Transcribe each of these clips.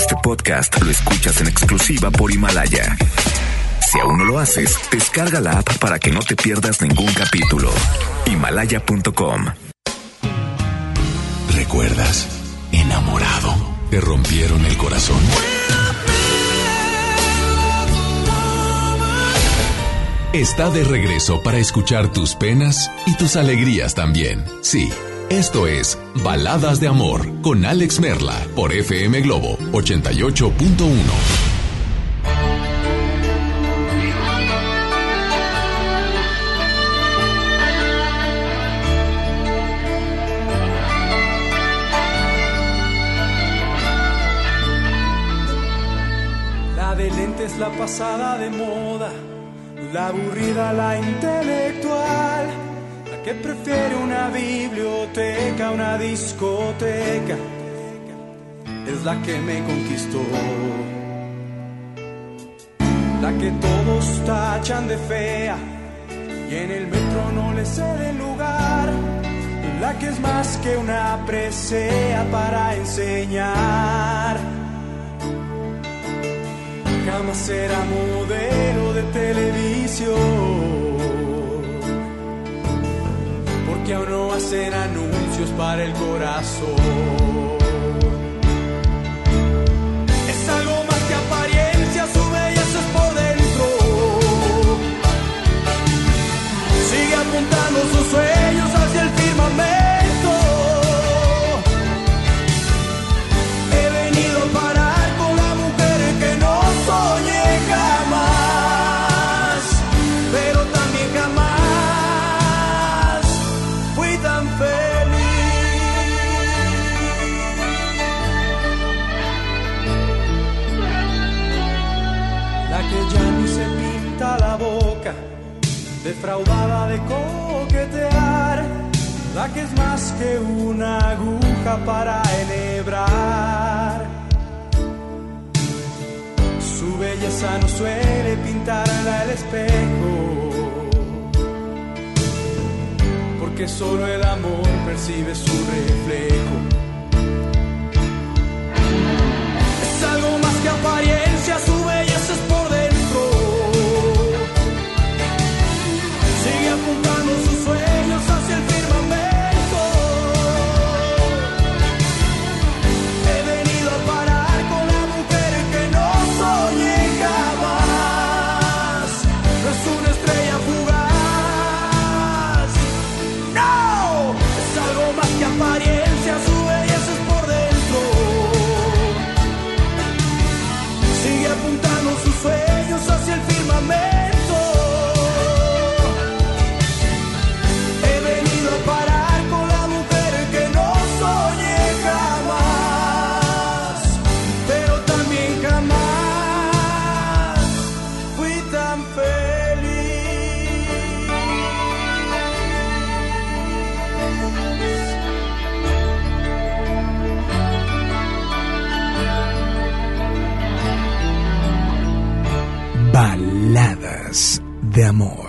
Este podcast lo escuchas en exclusiva por Himalaya. Si aún no lo haces, descarga la app para que no te pierdas ningún capítulo. Himalaya.com. ¿Recuerdas? Enamorado. ¿Te rompieron el corazón? Está de regreso para escuchar tus penas y tus alegrías también. Sí, esto es Baladas de Amor con Alex Merla por FM Globo 88.1. La pasada de moda, la aburrida, la intelectual, que prefiere una biblioteca, una discoteca, es la que me conquistó. La que todos tachan de fea y en el metro no le cede lugar. La que es más que una presea para enseñar jamás será modelo de televisión. Aún no hacen anuncios para el corazón. Es algo más que apariencia, su belleza es por dentro. Sigue apuntando sus sueños defraudada de coquetear, la que es más que una aguja para enhebrar. Su belleza no suele pintarla el espejo, porque solo el amor percibe su reflejo. Es algo más que apariencia, su belleza es de amor.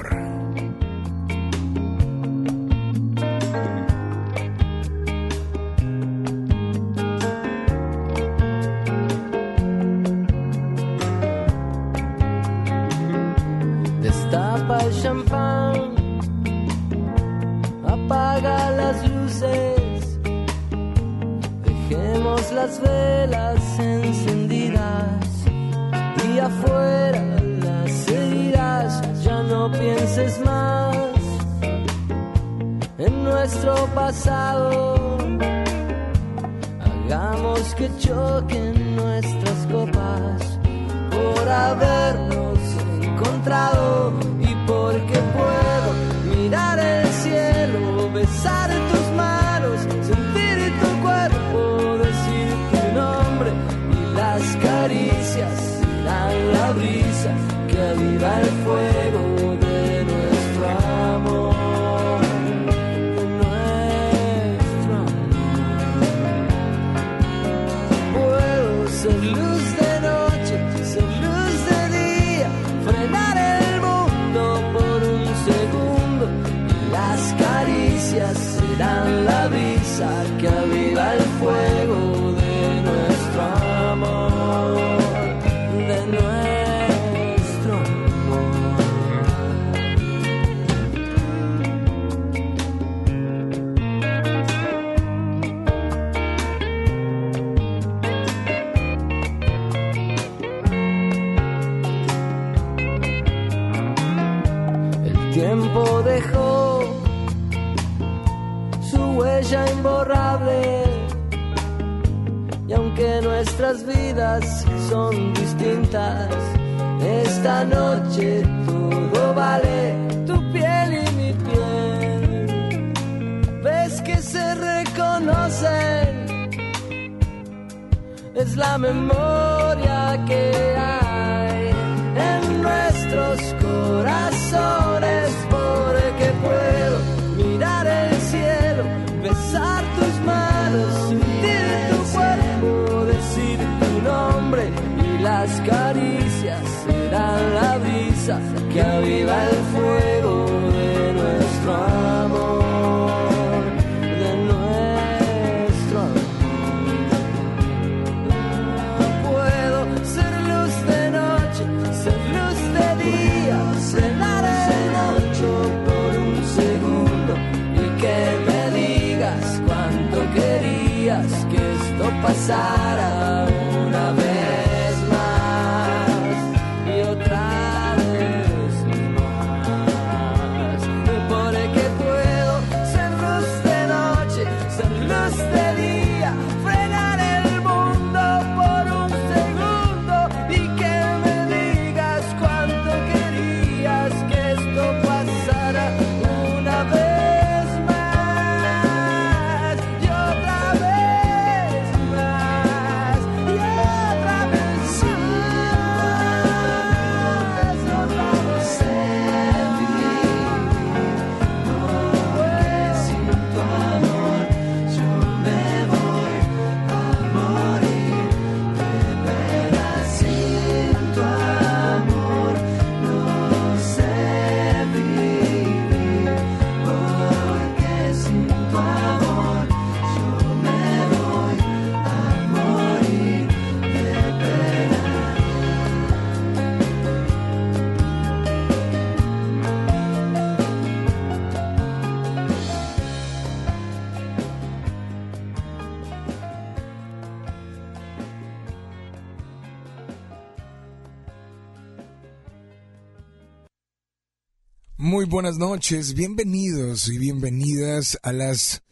Buenas noches, bienvenidos y bienvenidas a las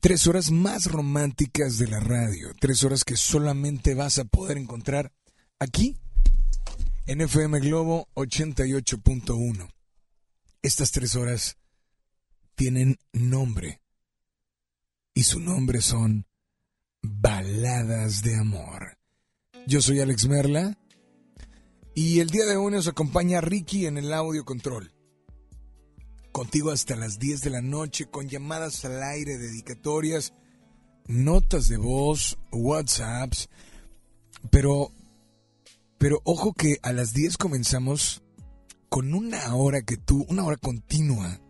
tres horas más románticas de la radio, tres horas que solamente vas a poder encontrar aquí en FM Globo 88.1. Estas tres horas tienen nombre y su nombre son Baladas de Amor. Yo soy Alex Merla y el día de hoy nos acompaña Ricky en el audio control. Contigo hasta las 10 de la noche con llamadas al aire, dedicatorias, notas de voz, WhatsApps. Pero, pero ojo que a las 10 comenzamos con una hora que tú, una hora continua,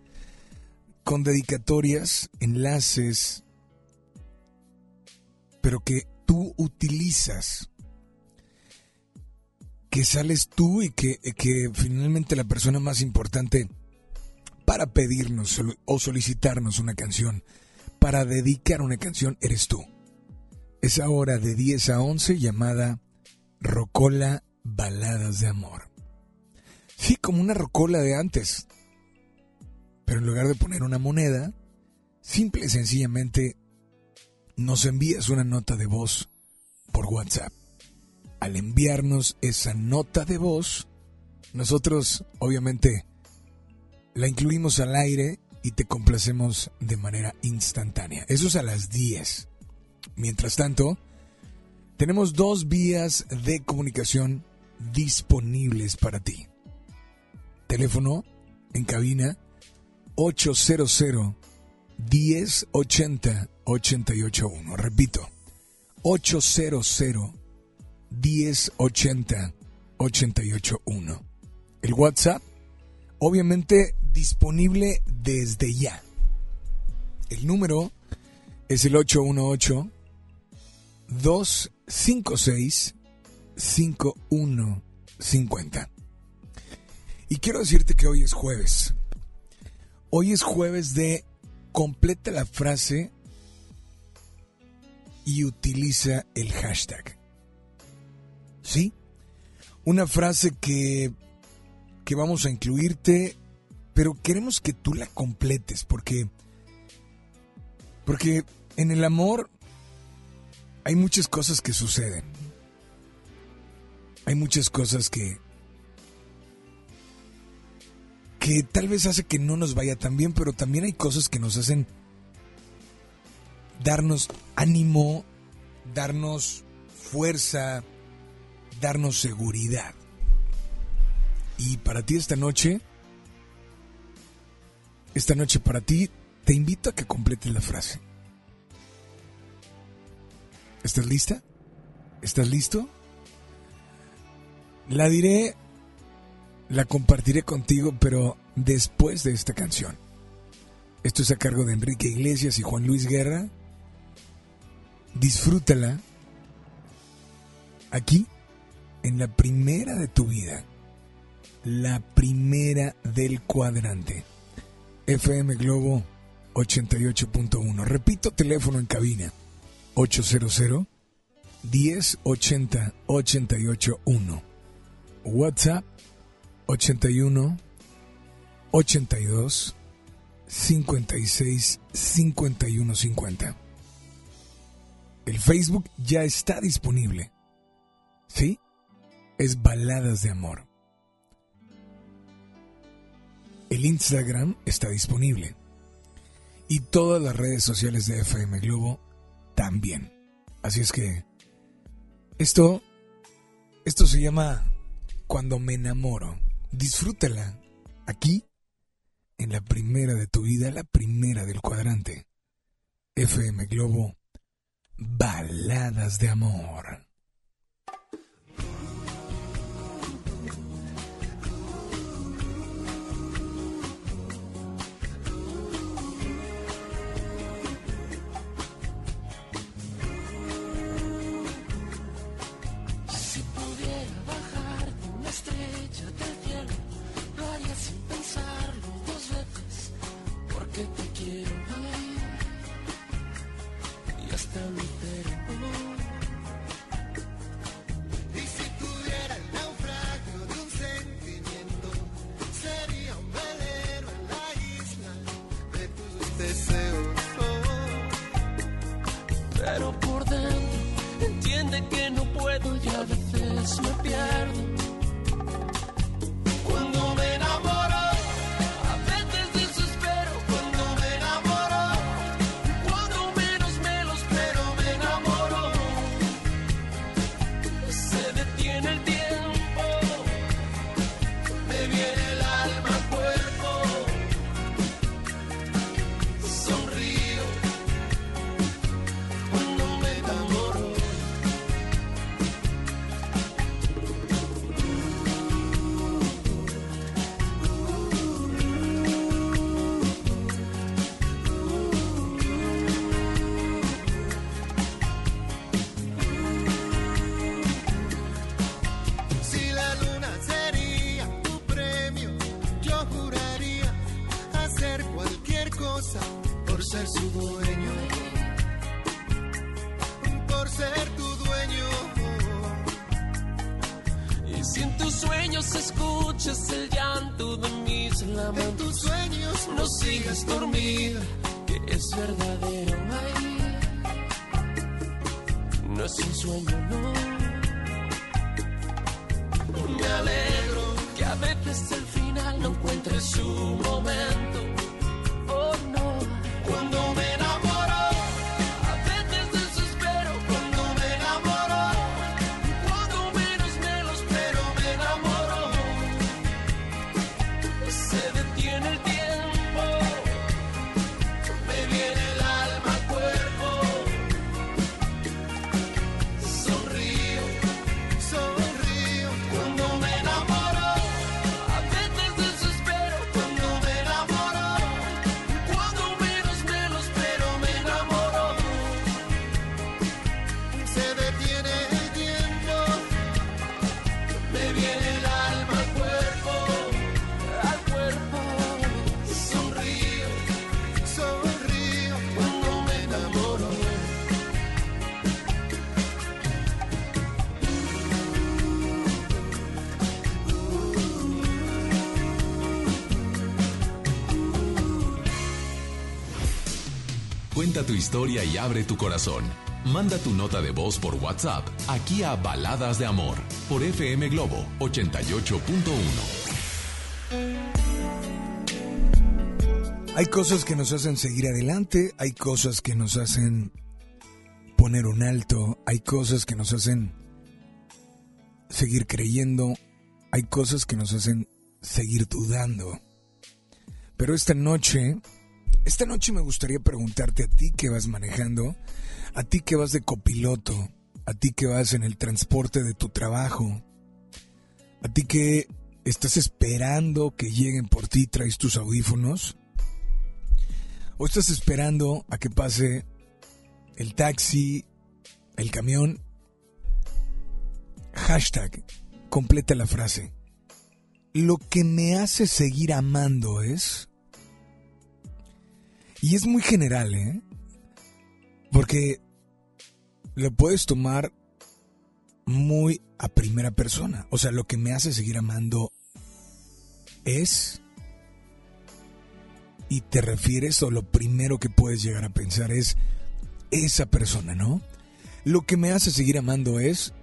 con dedicatorias, enlaces, pero que tú utilizas que sales tú y que, que finalmente la persona más importante para pedirnos o solicitarnos una canción, para dedicar una canción, eres tú. Esa hora de 10 a 11 llamada Rocola Baladas de Amor. Sí, como una rocola de antes. Pero en lugar de poner una moneda, simple y sencillamente nos envías una nota de voz por WhatsApp al enviarnos esa nota de voz, nosotros obviamente la incluimos al aire y te complacemos de manera instantánea. Eso es a las 10. Mientras tanto, tenemos dos vías de comunicación disponibles para ti. Teléfono en cabina 800 1080 881. Repito, 800 1080 881. El WhatsApp, obviamente disponible desde ya. El número es el 818 256 5150. Y quiero decirte que hoy es jueves. Hoy es jueves de completa la frase y utiliza el hashtag. ¿Sí? Una frase que, que vamos a incluirte, pero queremos que tú la completes porque porque en el amor hay muchas cosas que suceden. Hay muchas cosas que que tal vez hace que no nos vaya tan bien, pero también hay cosas que nos hacen darnos ánimo, darnos fuerza, darnos seguridad. Y para ti esta noche, esta noche para ti, te invito a que completes la frase. ¿Estás lista? ¿Estás listo? La diré, la compartiré contigo, pero después de esta canción. Esto es a cargo de Enrique Iglesias y Juan Luis Guerra. Disfrútala aquí, en la primera de tu vida. La primera del cuadrante. FM Globo 88.1. Repito, teléfono en cabina. 800 1080 881. WhatsApp 81 82 56 51 50. El Facebook ya está disponible. ¿Sí? Es Baladas de Amor. El Instagram está disponible. Y todas las redes sociales de FM Globo también. Así es que esto esto se llama Cuando me enamoro. Disfrútala aquí en la primera de tu vida, la primera del cuadrante. FM Globo Baladas de Amor. que no puedo y a veces me pierdo. Historia y abre tu corazón. Manda tu nota de voz por WhatsApp aquí a Baladas de Amor por FM Globo 88.1. Hay cosas que nos hacen seguir adelante, hay cosas que nos hacen poner un alto, hay cosas que nos hacen seguir creyendo, hay cosas que nos hacen seguir dudando. Pero esta noche, esta noche me gustaría preguntarte a ti que vas manejando, a ti que vas de copiloto, a ti que vas en el transporte de tu trabajo, a ti que estás esperando que lleguen por ti, traes tus audífonos, o estás esperando a que pase el taxi, el camión. Hashtag, completa la frase. Lo que me hace seguir amando es... Y es muy general, ¿eh? Porque lo puedes tomar muy a primera persona. O sea, lo que me hace seguir amando es... Y te refieres o lo primero que puedes llegar a pensar es esa persona, ¿no? Lo que me hace seguir amando es...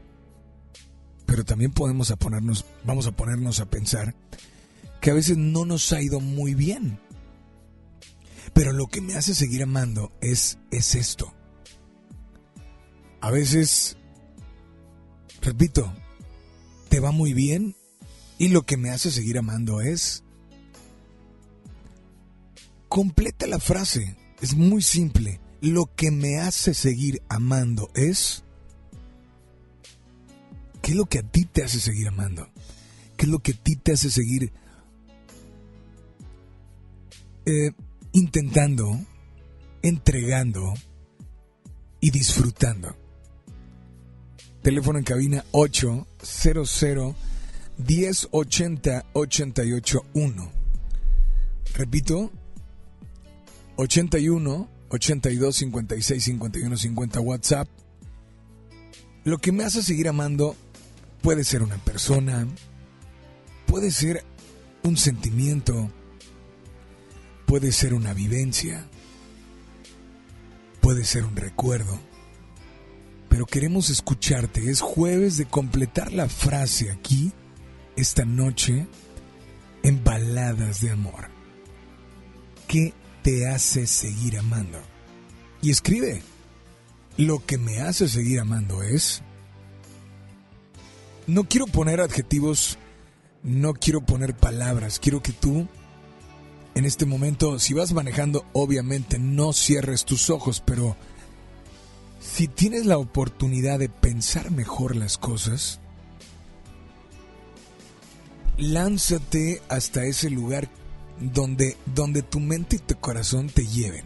Pero también podemos a ponernos, vamos a ponernos a pensar que a veces no nos ha ido muy bien. Pero lo que me hace seguir amando es, es esto. A veces, repito, te va muy bien y lo que me hace seguir amando es... Completa la frase, es muy simple. Lo que me hace seguir amando es... ¿Qué es lo que a ti te hace seguir amando? ¿Qué es lo que a ti te hace seguir eh, intentando, entregando y disfrutando? Teléfono en cabina 800 1080 881. Repito, 81 82 56 51 50 WhatsApp. Lo que me hace seguir amando puede ser una persona, puede ser un sentimiento, puede ser una vivencia, puede ser un recuerdo. Pero queremos escucharte. Es jueves de completar la frase aquí, esta noche, en baladas de amor. ¿Qué te hace seguir amando? Y escribe, lo que me hace seguir amando es... No quiero poner adjetivos, no quiero poner palabras, quiero que tú, en este momento, si vas manejando, obviamente no cierres tus ojos, pero si tienes la oportunidad de pensar mejor las cosas, lánzate hasta ese lugar donde, donde tu mente y tu corazón te lleven.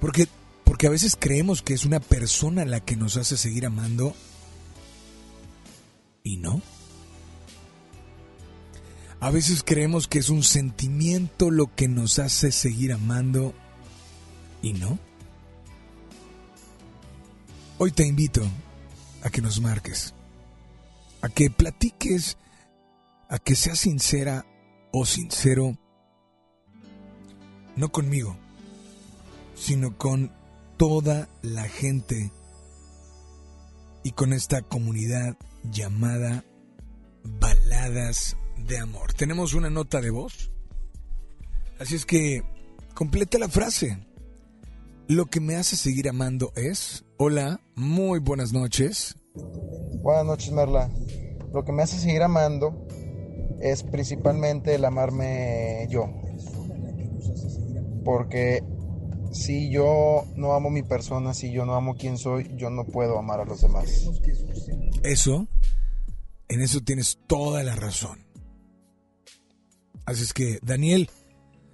Porque, porque a veces creemos que es una persona la que nos hace seguir amando y no. A veces creemos que es un sentimiento lo que nos hace seguir amando y no. Hoy te invito a que nos marques, a que platiques, a que seas sincera o sincero, no conmigo, sino con toda la gente y con esta comunidad llamada Baladas de Amor. Tenemos una nota de voz. Así es que completa la frase. Lo que me hace seguir amando es, hola, muy buenas noches. Buenas noches, Merla. Lo que me hace seguir amando es principalmente el amarme yo. Porque si yo no amo mi persona, si yo no amo quién soy, yo no puedo amar a los demás. Eso, en eso tienes toda la razón. Así es que, Daniel,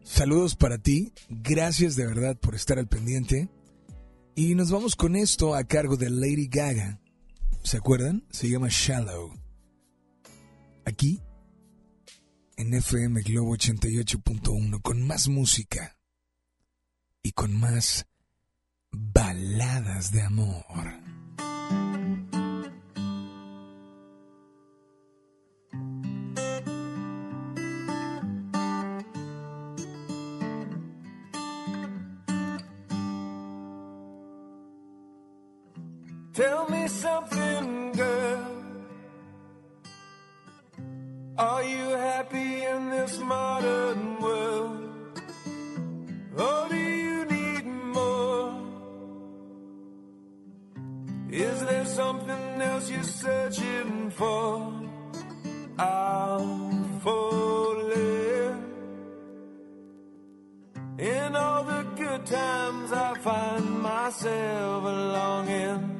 saludos para ti. Gracias de verdad por estar al pendiente. Y nos vamos con esto a cargo de Lady Gaga. ¿Se acuerdan? Se llama Shallow. Aquí, en FM Globo 88.1, con más música y con más baladas de amor. Tell me something, girl. Are you happy in this modern world? Or do you need more? Is there something else you're searching for? I'm falling. In all the good times, I find myself longing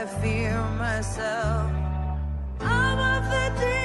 I fear myself. I'm of the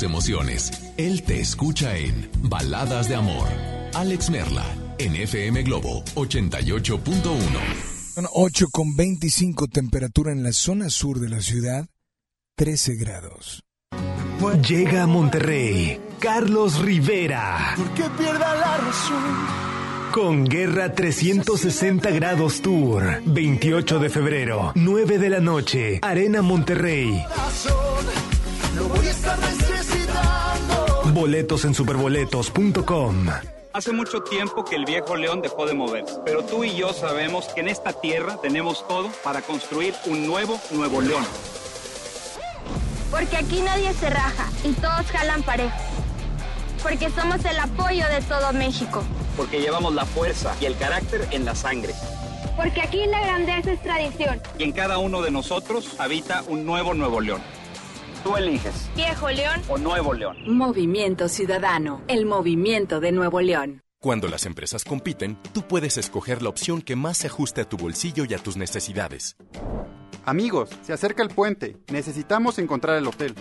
tus emociones. Él te escucha en Baladas de Amor. Alex Merla, en FM Globo 88.1. Son 8 con 25 temperatura en la zona sur de la ciudad, 13 grados. Llega a Monterrey Carlos Rivera Que pierda la razón. con Guerra 360 Grados Tour. 28 de febrero, 9 de la noche, Arena Monterrey. Boletos en superboletos.com. Hace mucho tiempo que el viejo león dejó de moverse, pero tú y yo sabemos que en esta tierra tenemos todo para construir un nuevo Nuevo León. Porque aquí nadie se raja y todos jalan parejo. Porque somos el apoyo de todo México. Porque llevamos la fuerza y el carácter en la sangre. Porque aquí la grandeza es tradición. Y en cada uno de nosotros habita un nuevo Nuevo León. Tú eliges, Viejo León. o Nuevo León. Movimiento Ciudadano, el movimiento de Nuevo León. Cuando las empresas compiten, tú puedes escoger la opción que más se ajuste a tu bolsillo y a tus necesidades. Amigos, se acerca el puente. Necesitamos encontrar el hotel.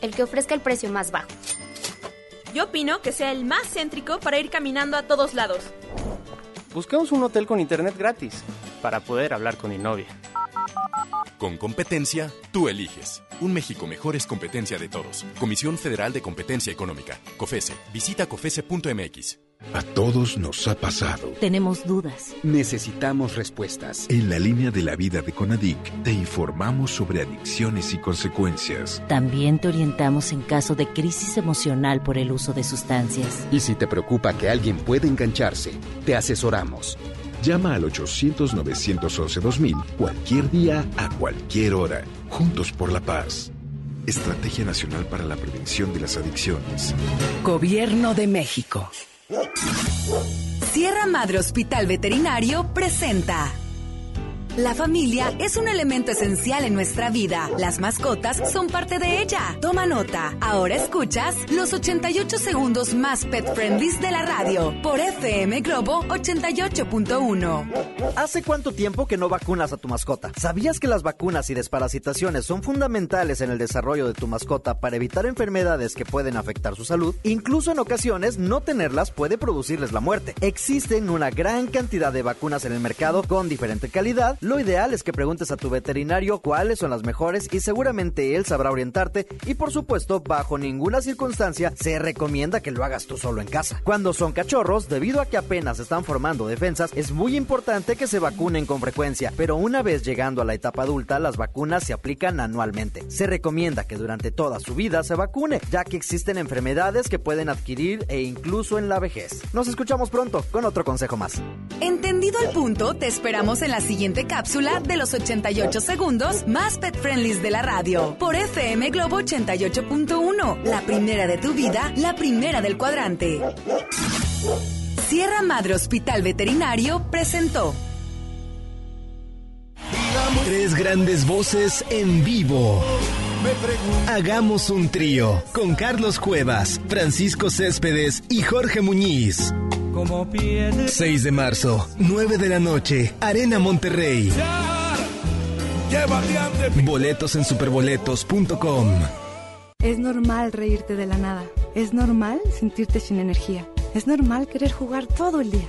El que ofrezca el precio más bajo. Yo opino que sea el más céntrico para ir caminando a todos lados. Buscamos un hotel con internet gratis para poder hablar con mi novia. Con competencia, tú eliges. Un México mejor es competencia de todos. Comisión Federal de Competencia Económica. COFESE. Visita COFESE.mx. A todos nos ha pasado. Tenemos dudas. Necesitamos respuestas. En la línea de la vida de Conadic te informamos sobre adicciones y consecuencias. También te orientamos en caso de crisis emocional por el uso de sustancias. Y si te preocupa que alguien pueda engancharse, te asesoramos. Llama al 800-911-2000 cualquier día, a cualquier hora. Juntos por la paz. Estrategia Nacional para la Prevención de las Adicciones. Gobierno de México. Sierra Madre Hospital Veterinario presenta. La familia es un elemento esencial en nuestra vida. Las mascotas son parte de ella. Toma nota. Ahora escuchas los 88 segundos más pet friendly de la radio por FM Globo 88.1. ¿Hace cuánto tiempo que no vacunas a tu mascota? ¿Sabías que las vacunas y desparasitaciones son fundamentales en el desarrollo de tu mascota para evitar enfermedades que pueden afectar su salud? Incluso en ocasiones no tenerlas puede producirles la muerte. Existen una gran cantidad de vacunas en el mercado con diferente calidad lo ideal es que preguntes a tu veterinario cuáles son las mejores y seguramente él sabrá orientarte y por supuesto bajo ninguna circunstancia se recomienda que lo hagas tú solo en casa. Cuando son cachorros, debido a que apenas están formando defensas, es muy importante que se vacunen con frecuencia, pero una vez llegando a la etapa adulta las vacunas se aplican anualmente. Se recomienda que durante toda su vida se vacune, ya que existen enfermedades que pueden adquirir e incluso en la vejez. Nos escuchamos pronto con otro consejo más. Entendido el punto, te esperamos en la siguiente cápsula de los 88 segundos más pet friendly de la radio por FM Globo 88.1. La primera de tu vida, la primera del cuadrante. Sierra Madre Hospital Veterinario presentó. Tres grandes voces en vivo. Hagamos un trío con Carlos Cuevas, Francisco Céspedes y Jorge Muñiz. 6 de marzo, 9 de la noche, Arena Monterrey. Boletos en superboletos.com. Es normal reírte de la nada. Es normal sentirte sin energía. Es normal querer jugar todo el día.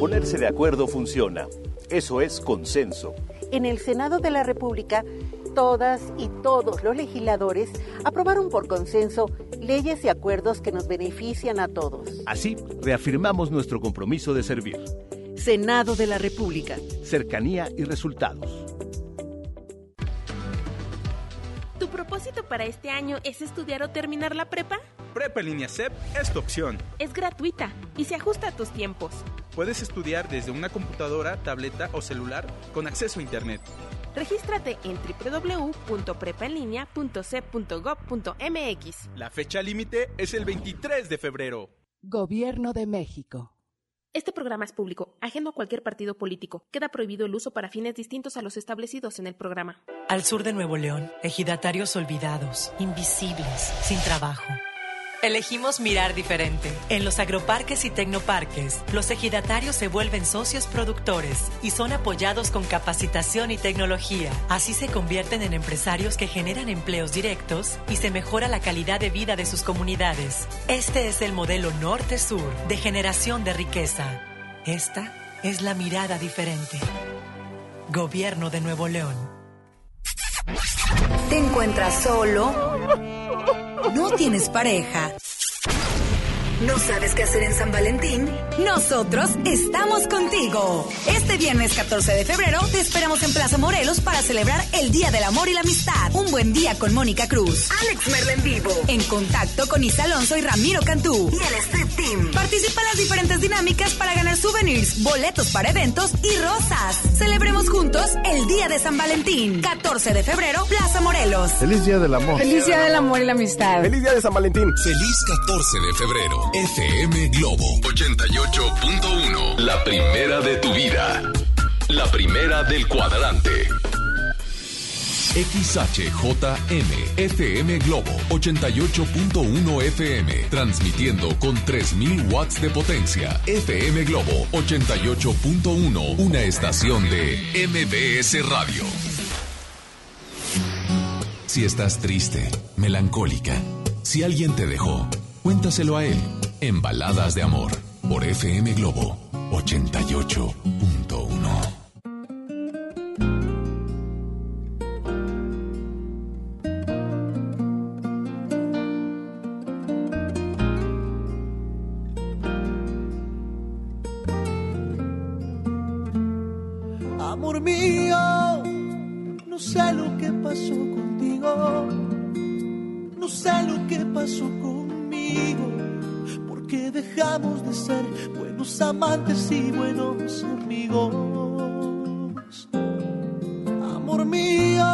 Ponerse de acuerdo funciona. Eso es consenso. En el Senado de la República, todas y todos los legisladores aprobaron por consenso leyes y acuerdos que nos benefician a todos. Así, reafirmamos nuestro compromiso de servir. Senado de la República. Cercanía y resultados. ¿Tu propósito para este año es estudiar o terminar la prepa? Prepa en línea CEP es tu opción. Es gratuita y se ajusta a tus tiempos. Puedes estudiar desde una computadora, tableta o celular con acceso a Internet. Regístrate en www.prepaenlinea.cep.gov.mx. La fecha límite es el 23 de febrero. Gobierno de México. Este programa es público, ajeno a cualquier partido político. Queda prohibido el uso para fines distintos a los establecidos en el programa. Al sur de Nuevo León, ejidatarios olvidados, invisibles, sin trabajo. Elegimos mirar diferente. En los agroparques y tecnoparques, los ejidatarios se vuelven socios productores y son apoyados con capacitación y tecnología. Así se convierten en empresarios que generan empleos directos y se mejora la calidad de vida de sus comunidades. Este es el modelo norte-sur de generación de riqueza. Esta es la mirada diferente. Gobierno de Nuevo León. ¿Te encuentras solo? ¿No tienes pareja? ¿No sabes qué hacer en San Valentín? Nosotros estamos contigo. Este viernes 14 de febrero te esperamos en Plaza Morelos para celebrar el Día del Amor y la Amistad. Un buen día con Mónica Cruz. Alex Merla en vivo. En contacto con Isa Alonso y Ramiro Cantú. Y el Street Team. Participa en las diferentes dinámicas para ganar souvenirs, boletos para eventos y rosas. Celebremos juntos el Día de San Valentín. 14 de febrero, Plaza Morelos. Feliz Día del Amor. Feliz Día del Amor y la Amistad. Feliz Día de San Valentín. Feliz 14 de febrero. FM Globo 88.1. La primera de tu vida. La primera del cuadrante. XHJM, FM Globo, 88.1 FM, transmitiendo con 3.000 watts de potencia. FM Globo, 88.1, una estación de MBS Radio. Si estás triste, melancólica, si alguien te dejó, cuéntaselo a él en Baladas de Amor por FM Globo 88.1. Amor mío, no sé lo que pasó contigo, no sé lo que pasó porque de ser buenos amantes y buenos amigos. Amor mío,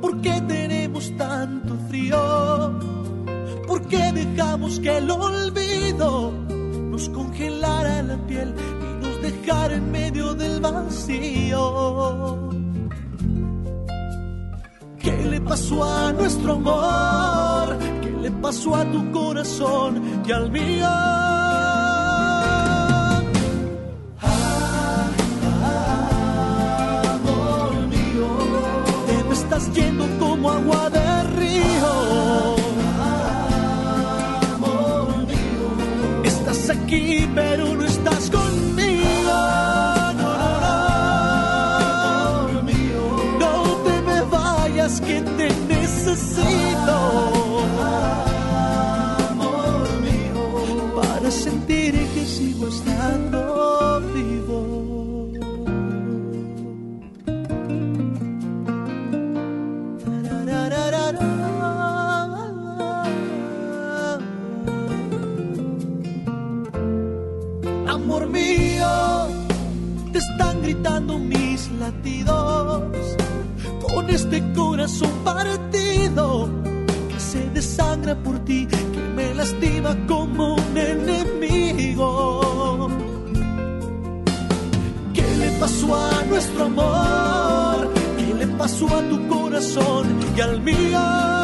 ¿por qué tenemos tanto frío? ¿Por qué dejamos que el olvido nos congelara la piel y nos dejara en medio del vacío? ¿Qué le pasó a nuestro amor? ¿Qué le pasó a tu corazón y al mío? Amor mío, te me estás yendo como agua de río. Amor mío, estás aquí pero no estás conmigo. No te me vayas que te necesito. Este corazón partido que se desangra por ti, que me lastima como un enemigo. ¿Qué le pasó a nuestro amor? ¿Qué le pasó a tu corazón y al mío?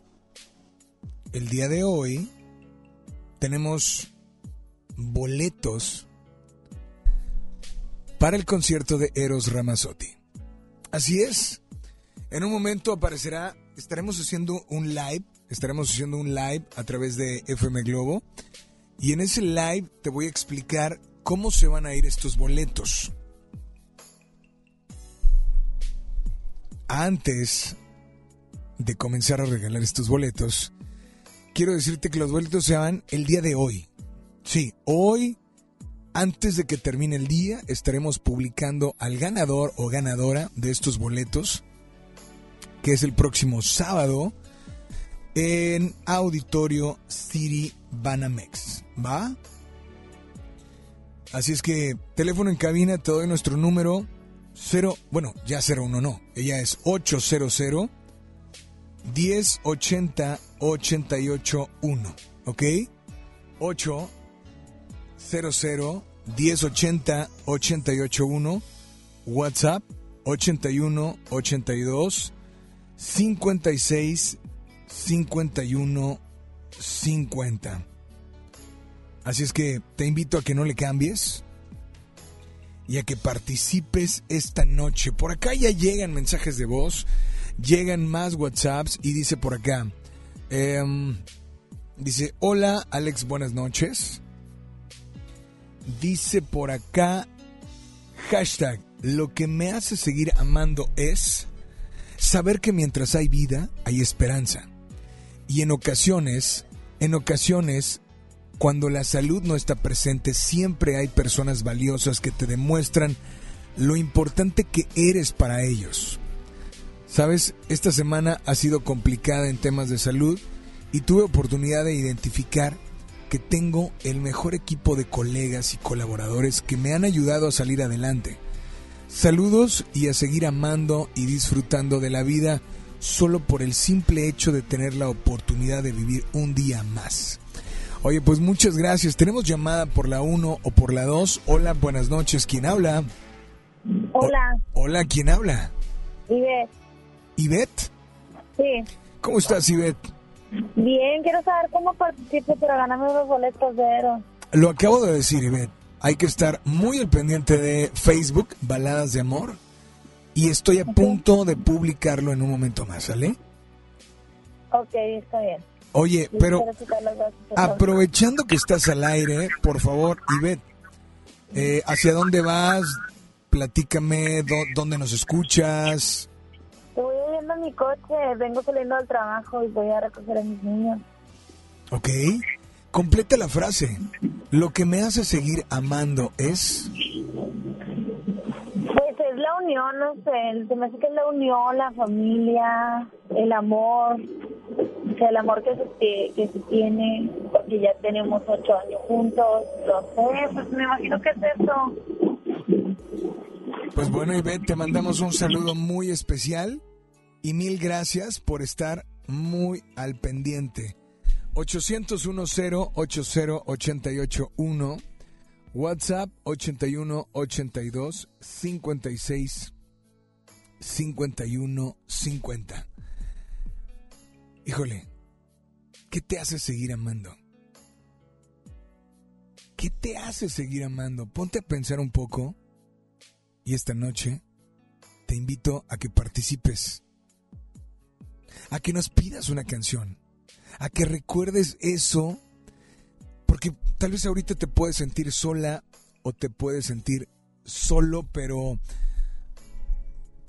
el día de hoy, tenemos boletos para el concierto de Eros Ramazzotti. Así es, en un momento aparecerá, estaremos haciendo un live, estaremos haciendo un live a través de FM Globo y en ese live te voy a explicar cómo se van a ir estos boletos. Antes de comenzar a regalar estos boletos, quiero decirte que los boletos se van el día de hoy. Sí, hoy, antes de que termine el día, estaremos publicando al ganador o ganadora de estos boletos, que es el próximo sábado, en Auditorio City Banamex. ¿Va? Así es que, teléfono en cabina, te doy nuestro número 0, bueno, ya 01 no, ella es 800 1080 881, ¿ok? 800 1080 881, WhatsApp 81 82 56 51 50. Así es que te invito a que no le cambies y a que participes esta noche. Por acá ya llegan mensajes de voz, llegan más WhatsApps y dice por acá, em, dice, hola Alex, buenas noches. Dice por acá, hashtag, lo que me hace seguir amando es saber que mientras hay vida, hay esperanza. Y en ocasiones, en ocasiones, cuando la salud no está presente, siempre hay personas valiosas que te demuestran lo importante que eres para ellos. Sabes, esta semana ha sido complicada en temas de salud y tuve oportunidad de identificar que tengo el mejor equipo de colegas y colaboradores que me han ayudado a salir adelante. Saludos y a seguir amando y disfrutando de la vida solo por el simple hecho de tener la oportunidad de vivir un día más. Oye, pues muchas gracias. Tenemos llamada por la 1 o por la 2. Hola, buenas noches. ¿Quién habla? Hola. hola, ¿quién habla? ¿Ivette? Sí. ¿Cómo estás, Ivette? Bien, quiero saber cómo participo para ganarme los boletos de Eros. Lo acabo de decir, Ivette. Hay que estar muy al pendiente de Facebook, Baladas de Amor. Y estoy a punto de publicarlo en un momento más, ¿sale? Ok, está bien. Oye, pero aprovechando que estás al aire, por favor, Ivette, eh, ¿hacia dónde vas? Platícame, ¿dónde nos escuchas? Voy yendo en mi coche, vengo saliendo del trabajo y voy a recoger a mis niños. Ok, completa la frase. Lo que me hace seguir amando es... Pues es la unión, no sé, se me hace que es la unión, la familia, el amor, o sea, el amor que se, que se tiene, porque ya tenemos ocho años juntos, no sé, pues me imagino que es eso. Pues bueno, Ivette, te mandamos un saludo muy especial y mil gracias por estar muy al pendiente. 801-080-881, WhatsApp 81 82 56 51 50. Híjole, ¿qué te hace seguir amando? ¿Qué te hace seguir amando? Ponte a pensar un poco y esta noche te invito a que participes, a que nos pidas una canción, a que recuerdes eso, porque tal vez ahorita te puedes sentir sola o te puedes sentir solo, pero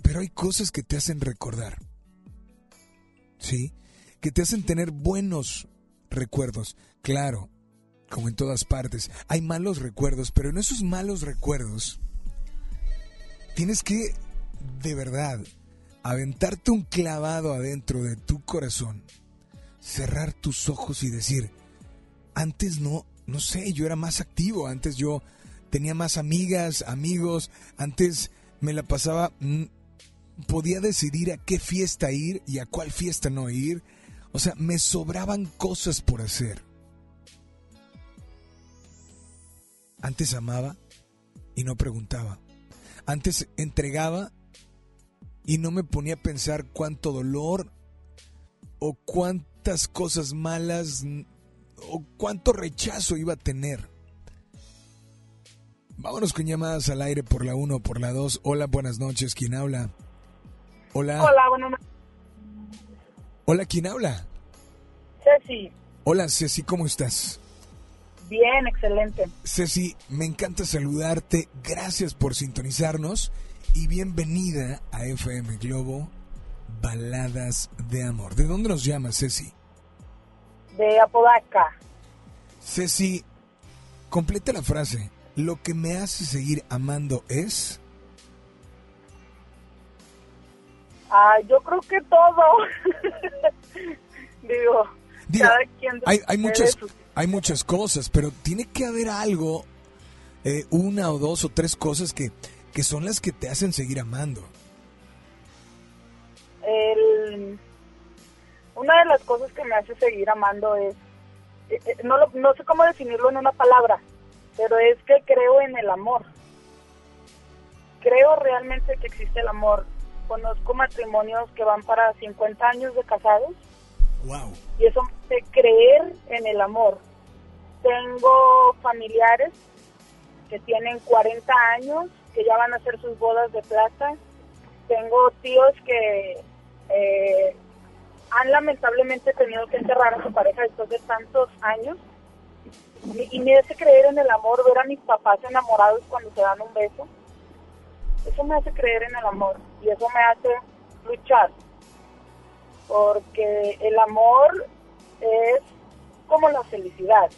pero hay cosas que te hacen recordar. ¿Sí? Que te hacen tener buenos recuerdos. Claro, como en todas partes, hay malos recuerdos, pero en esos malos recuerdos tienes que, de verdad, aventarte un clavado adentro de tu corazón, cerrar tus ojos y decir, antes no, no sé, yo era más activo, antes yo tenía más amigas, amigos, antes me la pasaba, mm, podía decidir a qué fiesta ir y a cuál fiesta no ir, o sea, me sobraban cosas por hacer. Antes amaba y no preguntaba. Antes entregaba y no me ponía a pensar cuánto dolor o cuántas cosas malas o cuánto rechazo iba a tener. Vámonos con llamadas al aire por la 1 o por la 2. Hola, buenas noches. ¿Quién habla? Hola. Hola, buenas noches. Hola, ¿quién habla? Ceci. Hola, Ceci, ¿cómo estás? Bien, excelente. Ceci, me encanta saludarte. Gracias por sintonizarnos y bienvenida a FM Globo Baladas de Amor. ¿De dónde nos llamas, Ceci? De Apodaca. Ceci, complete la frase. Lo que me hace seguir amando es... Ah, yo creo que todo. Digo, Digo, hay, muchas hay muchas cosas, pero tiene que haber algo, eh, una o dos o tres cosas que, que son las que te hacen seguir amando. el- una de las cosas que me hace seguir amando es, eh, eh, no, lo- no sé cómo definirlo en una palabra, pero es que creo en el amor. Creo realmente que existe el amor. Conozco matrimonios que van para 50 años de casados Y eso me hace creer en el amor. Tengo familiares que tienen 40 años, que ya van a hacer sus bodas de plata. Tengo tíos que eh, han lamentablemente tenido que enterrar a su pareja después de tantos años. Y me hace creer en el amor, ver a mis papás enamorados cuando se dan un beso. Eso me hace creer en el amor y eso me hace luchar porque el amor es como la felicidad,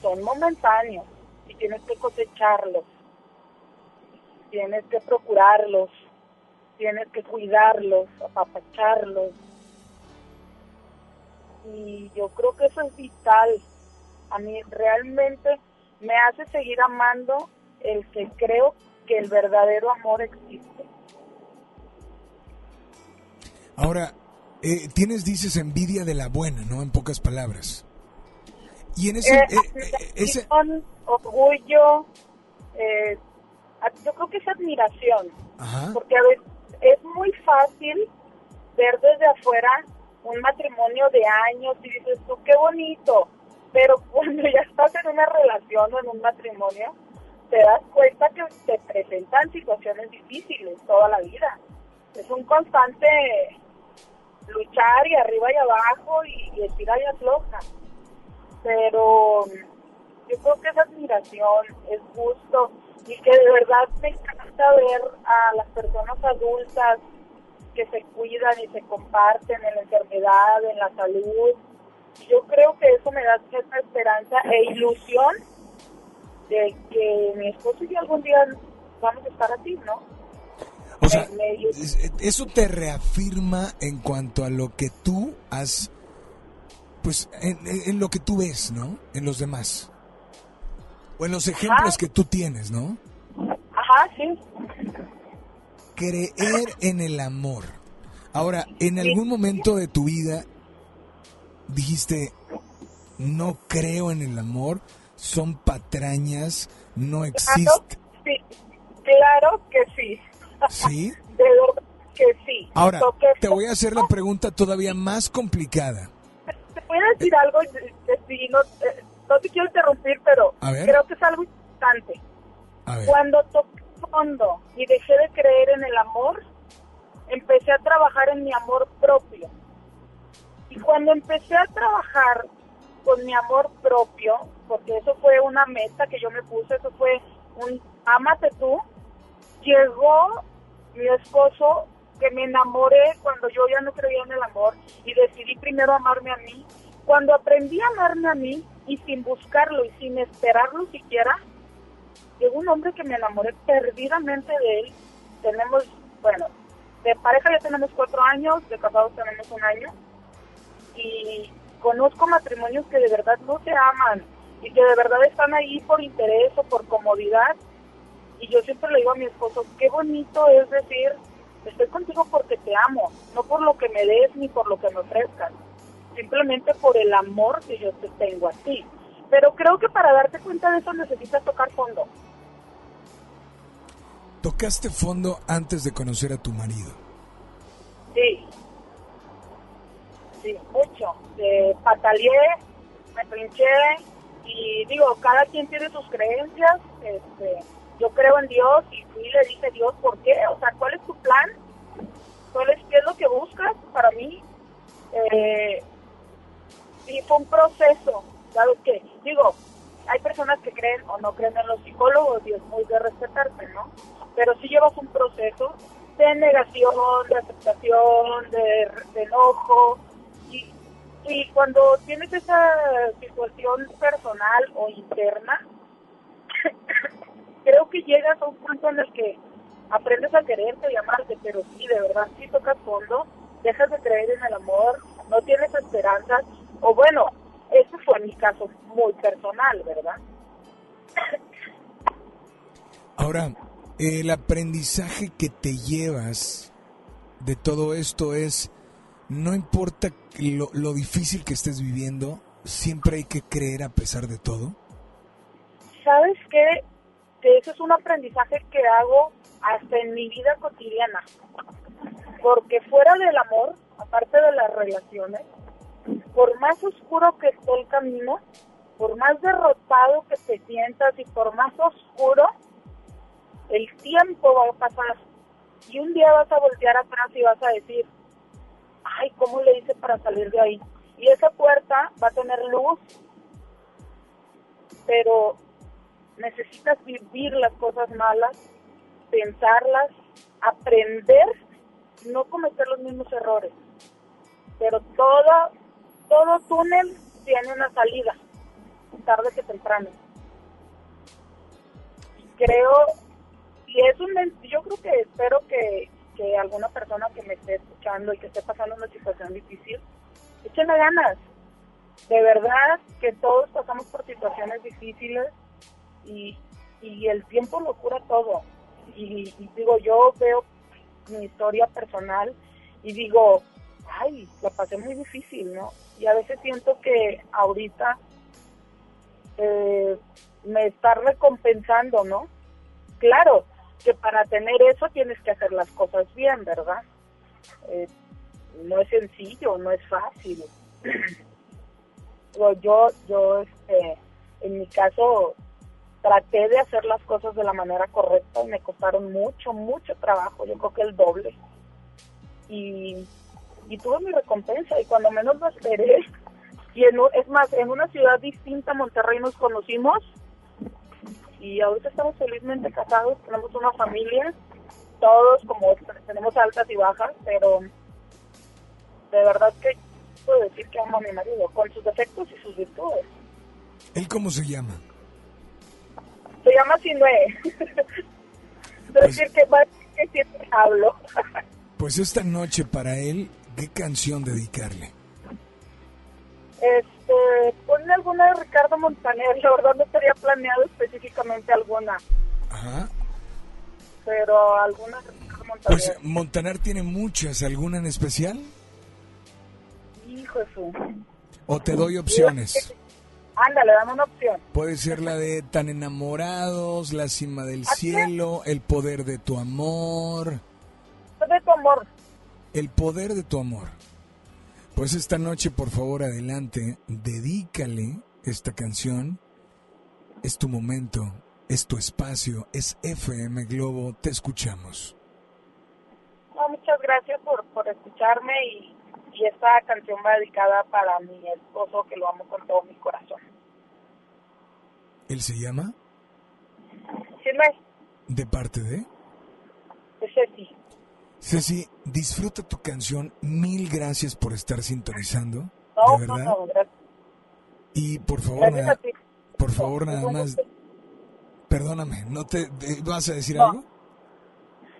son momentáneos y tienes que cosecharlos, tienes que procurarlos, tienes que cuidarlos, apapacharlos. Y yo creo que eso es vital. A mí realmente me hace seguir amando el que creo que el verdadero amor existe. Ahora, eh, tienes, dices, envidia de la buena, ¿no? En pocas palabras. Y en ese... Eh, eh, eh, ese orgullo, eh, yo creo que es admiración, Ajá. porque a veces es muy fácil ver desde afuera un matrimonio de años y dices tú qué bonito, pero cuando ya estás en una relación o en un matrimonio, te das cuenta que te presentan situaciones difíciles toda la vida. Es un constante luchar y arriba y abajo y, y estira y afloja pero yo creo que es admiración, es gusto y que de verdad me encanta ver a las personas adultas que se cuidan y se comparten en la enfermedad, en la salud. Yo creo que eso me da cierta esperanza e ilusión de que mi esposo y yo algún día vamos a estar así, ¿no? O sea, eso te reafirma en cuanto a lo que tú has, pues, en, lo que tú ves, ¿no? En los demás. O en los ejemplos que tú tienes, ¿no? Ajá, sí. Creer en el amor. Ahora, en algún momento de tu vida dijiste, no creo en el amor, son patrañas, no existe. Sí, claro que sí. ¿Sí? De verdad que sí. Ahora, te voy a hacer la pregunta todavía más complicada. Te voy a decir algo, eh, sí, no, eh, no te quiero interrumpir, pero creo que es algo importante. A ver. Cuando toqué fondo y dejé de creer en el amor, empecé a trabajar en mi amor propio. Y cuando empecé a trabajar con mi amor propio, porque eso fue una meta que yo me puse, eso fue un ámate tú, llegó mi esposo que me enamoré cuando yo ya no creía en el amor y decidí primero amarme a mí. Cuando aprendí a amarme a mí y sin buscarlo y sin esperarlo siquiera, llegó un hombre que me enamoré perdidamente de él. Tenemos, bueno, de pareja ya tenemos cuatro años, de casados tenemos un año. Y conozco matrimonios que de verdad no se aman y que de verdad están ahí por interés o por comodidad. Y yo siempre le digo a mi esposo, qué bonito es decir, estoy contigo porque te amo, no por lo que me des ni por lo que me ofrezcas, simplemente por el amor que yo te tengo a ti. Pero creo que para darte cuenta de eso necesitas tocar fondo. Tocaste fondo antes de conocer a tu marido. Sí. Sí, mucho. Eh, pataleé, me trinché y digo, cada quien tiene sus creencias. Este, yo creo en Dios y fui y le dije, Dios, ¿por qué? O sea, ¿cuál es tu plan? ¿Cuál es, ¿Qué es lo que buscas para mí? Eh, y fue un proceso, ¿sabes qué? Digo, hay personas que creen o no creen en los psicólogos y es muy de respetarse, ¿no? Pero si llevas un proceso de negación, de aceptación, de, de enojo, y, y cuando tienes esa situación personal o interna, creo que llegas a un punto en el que aprendes a quererte y amarte, pero sí, de verdad, si tocas fondo, dejas de creer en el amor, no tienes esperanzas, o bueno, eso fue mi caso muy personal, ¿verdad? Ahora, el aprendizaje que te llevas de todo esto es, no importa lo, lo difícil que estés viviendo, siempre hay que creer a pesar de todo. ¿Sabes qué? Eso es un aprendizaje que hago hasta en mi vida cotidiana. Porque fuera del amor, aparte de las relaciones, por más oscuro que esté el camino, por más derrotado que te sientas y por más oscuro, el tiempo va a pasar. Y un día vas a voltear atrás y vas a decir, ay, ¿cómo le hice para salir de ahí? Y esa puerta va a tener luz, pero necesitas vivir las cosas malas, pensarlas, aprender, no cometer los mismos errores. Pero todo, todo túnel tiene una salida, tarde que temprano. Creo, y es un, yo creo que espero que, que alguna persona que me esté escuchando y que esté pasando una situación difícil, échenle ganas. De verdad que todos pasamos por situaciones difíciles y, y el tiempo lo cura todo. Y, digo, yo veo mi historia personal y digo, ay, la pasé muy difícil, ¿no? Y a veces siento que ahorita eh, me está recompensando, ¿no? Claro, que para tener eso tienes que hacer las cosas bien, ¿verdad? Eh, no es sencillo, no es fácil. yo, yo, este, en mi caso, traté de hacer las cosas de la manera correcta y me costaron mucho, mucho trabajo, yo creo que el doble. Y, y tuve mi recompensa y cuando menos lo esperé, y en, es más, en una ciudad distinta, Monterrey, nos conocimos y ahorita estamos felizmente casados, tenemos una familia, todos como tenemos altas y bajas, pero de verdad que puedo decir que amo a mi marido, con sus defectos y sus virtudes. ¿Él cómo se llama? Se llama Sinue. Es decir que, que siempre hablo. Pues esta noche para él, ¿qué canción dedicarle? Este, ponle alguna de Ricardo Montaner, la verdad no estaría planeado específicamente alguna. Ajá. Pero alguna de Ricardo Montaner. Pues Montaner tiene muchas, ¿alguna en especial? Hijo de su. ¿O te doy opciones? Ándale, dame una opción. Puede ser la de Tan enamorados, La cima del cielo, El poder de tu amor. De tu amor. El poder de tu amor. Pues esta noche, por favor, adelante, dedícale esta canción. Es tu momento, es tu espacio, es FM Globo, te escuchamos. No, muchas gracias por, por escucharme y, y esta canción va dedicada para mi esposo que lo amo con todo mi corazón. ¿Él se llama? ¿De parte de? De Ceci. Ceci, disfruta tu canción. Mil gracias por estar sintonizando. No, de verdad. no, gracias. Y por favor, nada- por favor, nada más, perdóname, ¿no te te- vas a decir algo?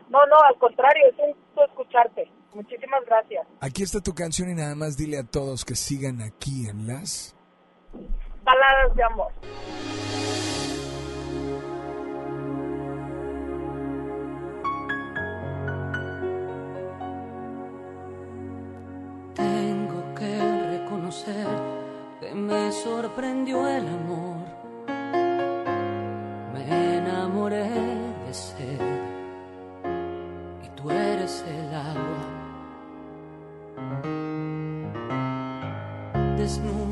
No, no, al contrario, es un gusto escucharte. Muchísimas gracias. Aquí está tu canción y nada más dile a todos que sigan aquí en las... Baladas de amor. Tengo que reconocer que me sorprendió el amor. Me enamoré de sed y tú eres el agua. Desnudo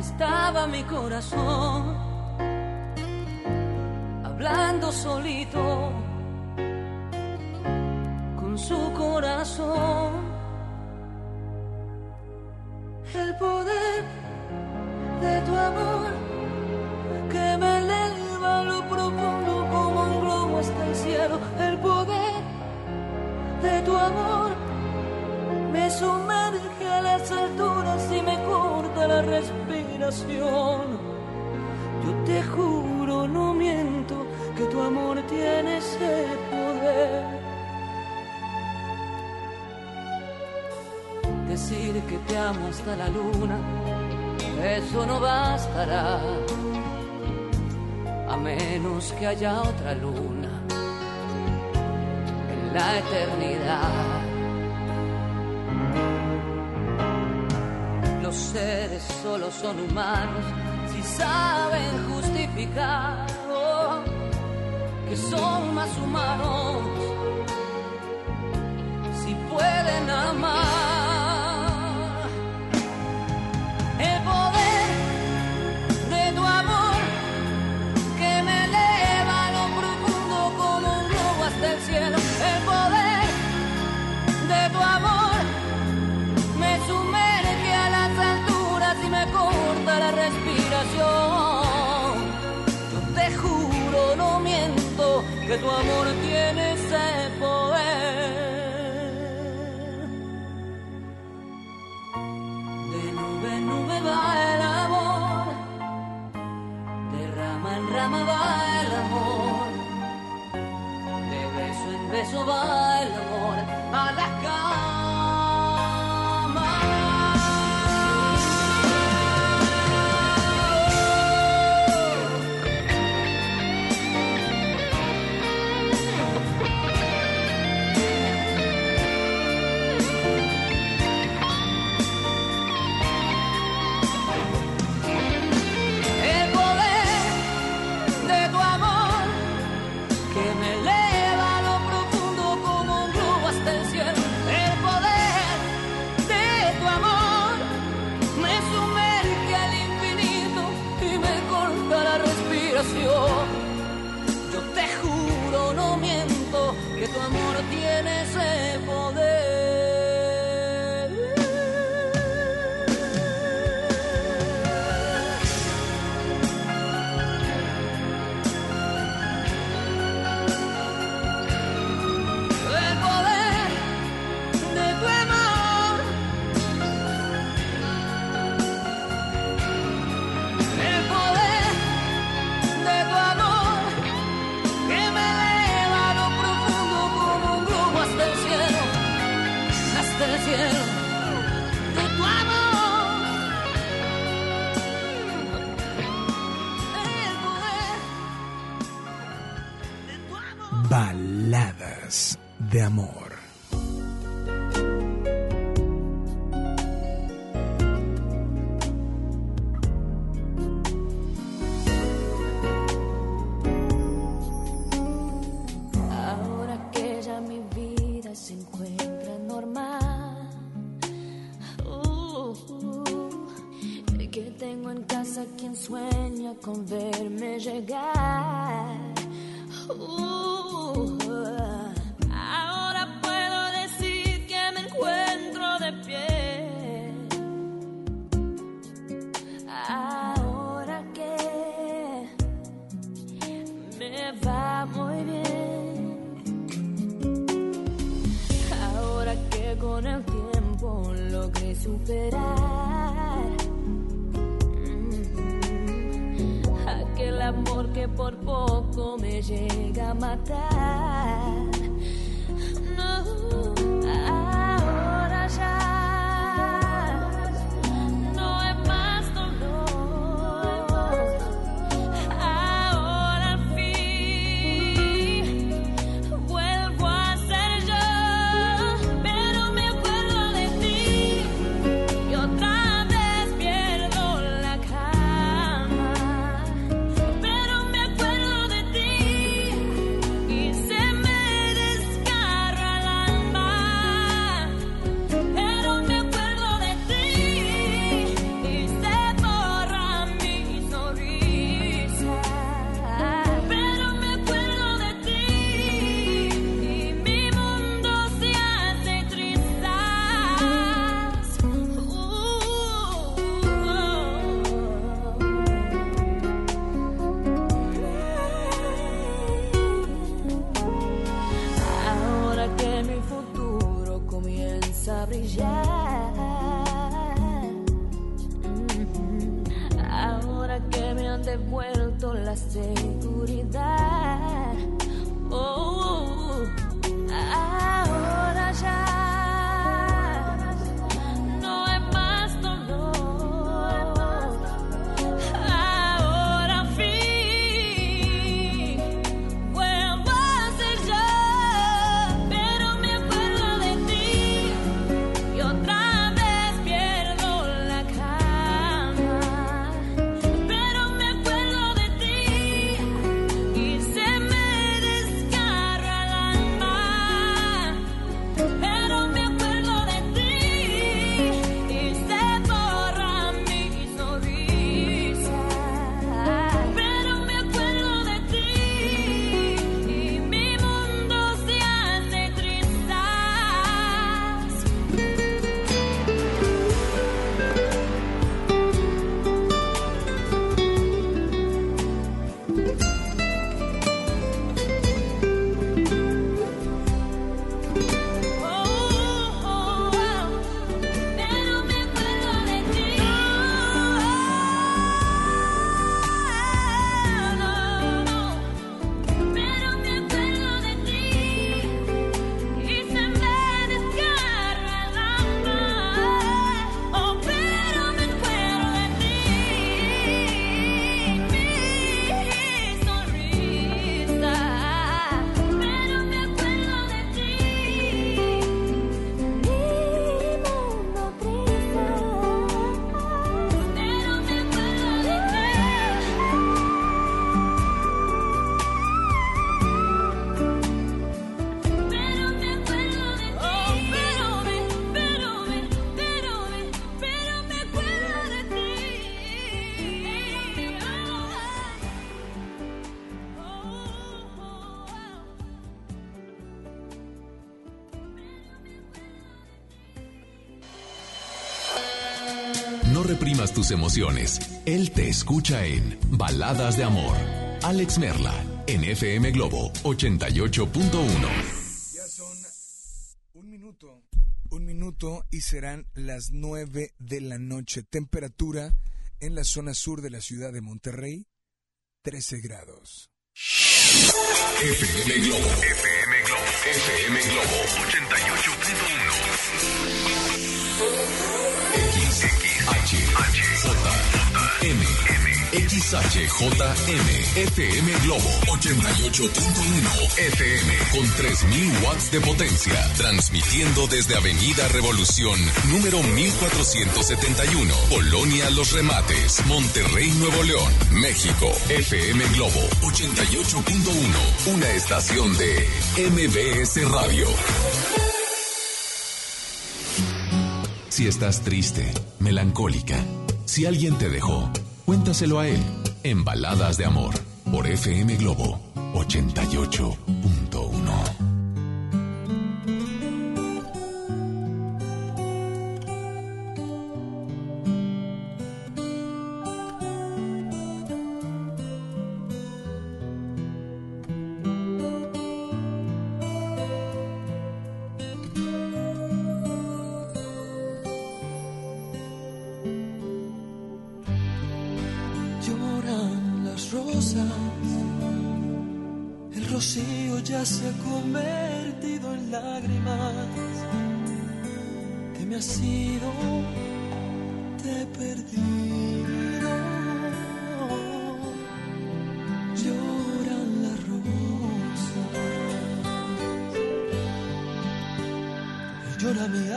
estaba mi corazón, hablando solito con su corazón. El poder de tu amor que me eleva lo profundo como un globo hasta el cielo. El poder de tu amor me sumerge a las alturas y me corta la respiración. Yo te juro, no miento, que tu amor tiene ese poder. Decir que te amo hasta la luna, eso no bastará. A menos que haya otra luna en la eternidad. los seres solo son humanos si saben justificar oh, que son más humanos si pueden amar. que tu amor tiene ese poder. De nube en nube va el amor, de rama en rama va el amor, de beso en beso va el amor. de amor. Tus emociones. Él te escucha en Baladas de Amor. Alex Merla, en FM Globo 88.1. Ya son un minuto, un minuto y serán las 9 de la noche. Temperatura en la zona sur de la ciudad de Monterrey, 13 grados. FM Globo. FM Globo. FM Globo 88.1. X, X, H, H, J, M, M, XHJM, FM Globo 88.1 FM con 3000 watts de potencia, transmitiendo desde Avenida Revolución, número 1471, Colonia Los Remates, Monterrey, Nuevo León, México. FM Globo 88.1, una estación de MBS Radio. Si estás triste, melancólica, si alguien te dejó, cuéntaselo a él en Baladas de Amor por FM Globo 88.1.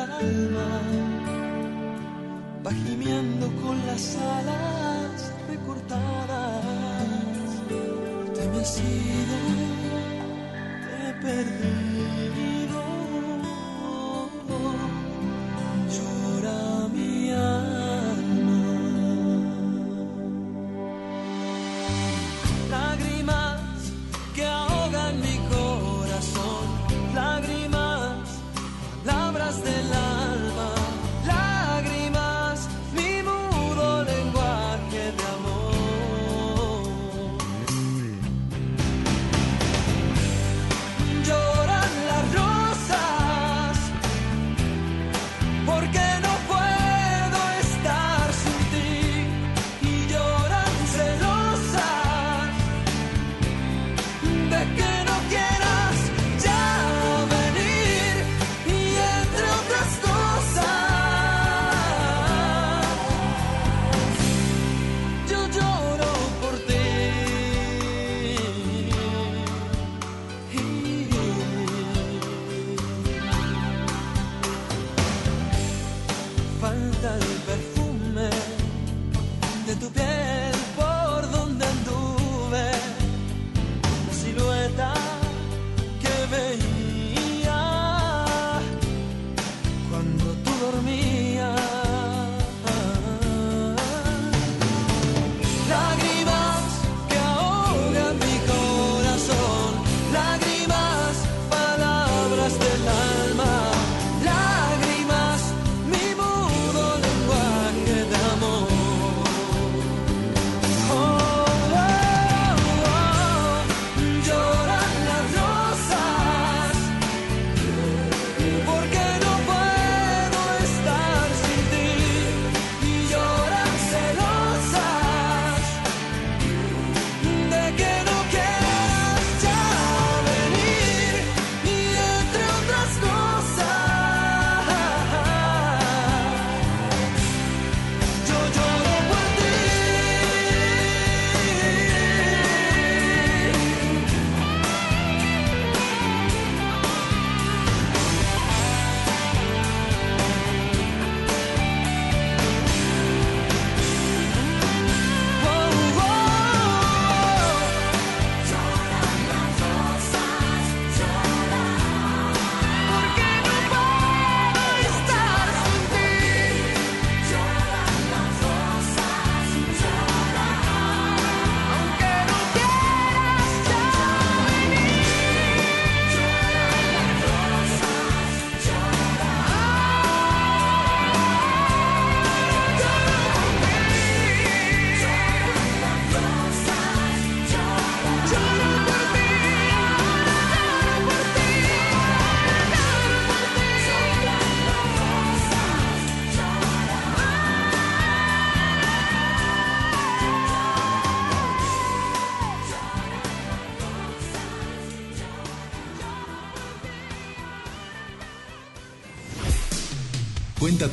mi alma va gimiendo con las alas recortadas. Te me has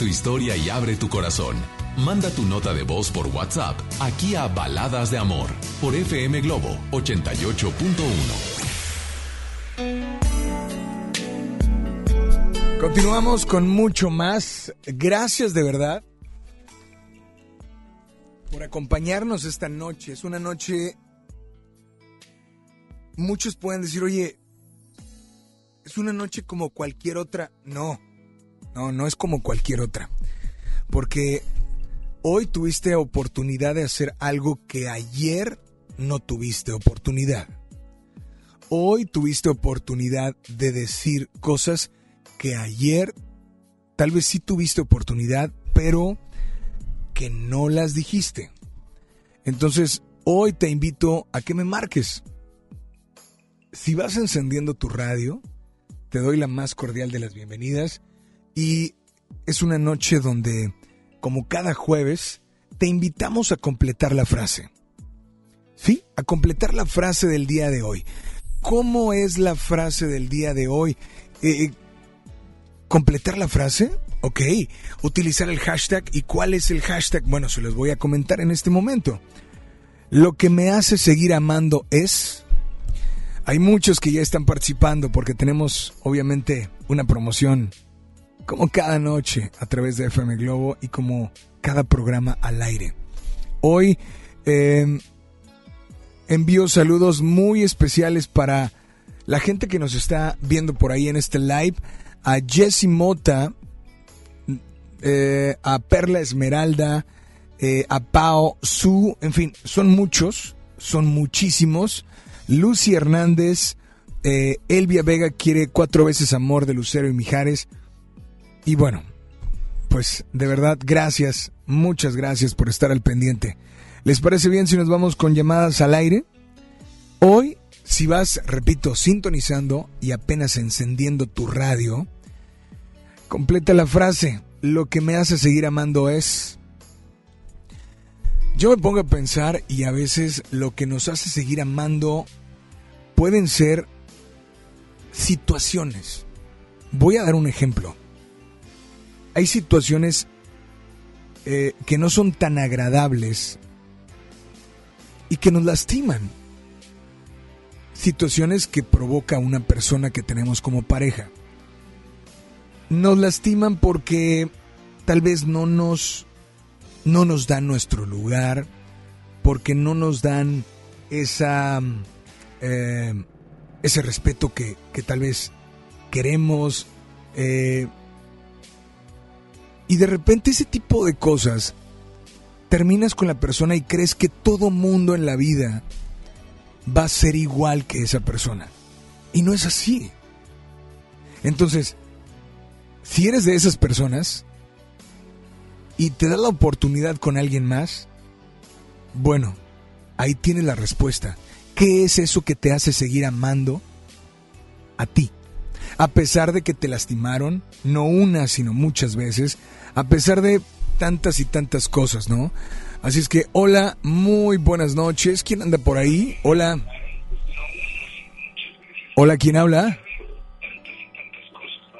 tu historia y abre tu corazón. Manda tu nota de voz por WhatsApp aquí a Baladas de Amor por FM Globo 88.1. Continuamos con mucho más. Gracias de verdad por acompañarnos esta noche. Es una noche... Muchos pueden decir, oye, es una noche como cualquier otra. No, no, no es como cualquier otra. Porque hoy tuviste oportunidad de hacer algo que ayer no tuviste oportunidad. Hoy tuviste oportunidad de decir cosas que ayer tal vez sí tuviste oportunidad, pero que no las dijiste. Entonces, hoy te invito a que me marques. Si vas encendiendo tu radio, te doy la más cordial de las bienvenidas y es una noche donde, como cada jueves, te invitamos a completar la frase. ¿Sí? A completar la frase del día de hoy. ¿Cómo es la frase del día de hoy? Eh, ¿Completar la frase? Ok. Utilizar el hashtag. ¿Y cuál es el hashtag? Bueno, se los voy a comentar en este momento. Lo que me hace seguir amando es... Hay muchos que ya están participando porque tenemos obviamente una promoción como cada noche a través de FM Globo y como cada programa al aire. Hoy eh, envío saludos muy especiales para la gente que nos está viendo por ahí en este live, a Jessy Mota, eh, a Perla Esmeralda, eh, a Pao Su, en fin, son muchos, son muchísimos. Lucy Hernández, Elvia Vega quiere cuatro veces amor de Lucero y Mijares. Y bueno, pues de verdad, gracias, muchas gracias por estar al pendiente. ¿Les parece bien si nos vamos con llamadas al aire? Hoy, si vas, repito, sintonizando y apenas encendiendo tu radio, completa la frase, lo que me hace seguir amando es... Yo me pongo a pensar y a veces lo que nos hace seguir amando pueden ser situaciones. Voy a dar un ejemplo hay situaciones eh, que no son tan agradables y que nos lastiman. Situaciones que provoca una persona que tenemos como pareja. Nos lastiman porque tal vez no nos, no nos dan nuestro lugar, porque no nos dan esa, eh, ese respeto que, que, tal vez queremos. Eh, y de repente ese tipo de cosas, terminas con la persona y crees que todo mundo en la vida va a ser igual que esa persona. Y no es así. Entonces, si eres de esas personas y te da la oportunidad con alguien más, bueno, ahí tienes la respuesta. ¿Qué es eso que te hace seguir amando a ti? A pesar de que te lastimaron, no una, sino muchas veces, a pesar de tantas y tantas cosas, ¿no? Así es que, hola, muy buenas noches. ¿Quién anda por ahí? Hola. Hola, ¿quién habla?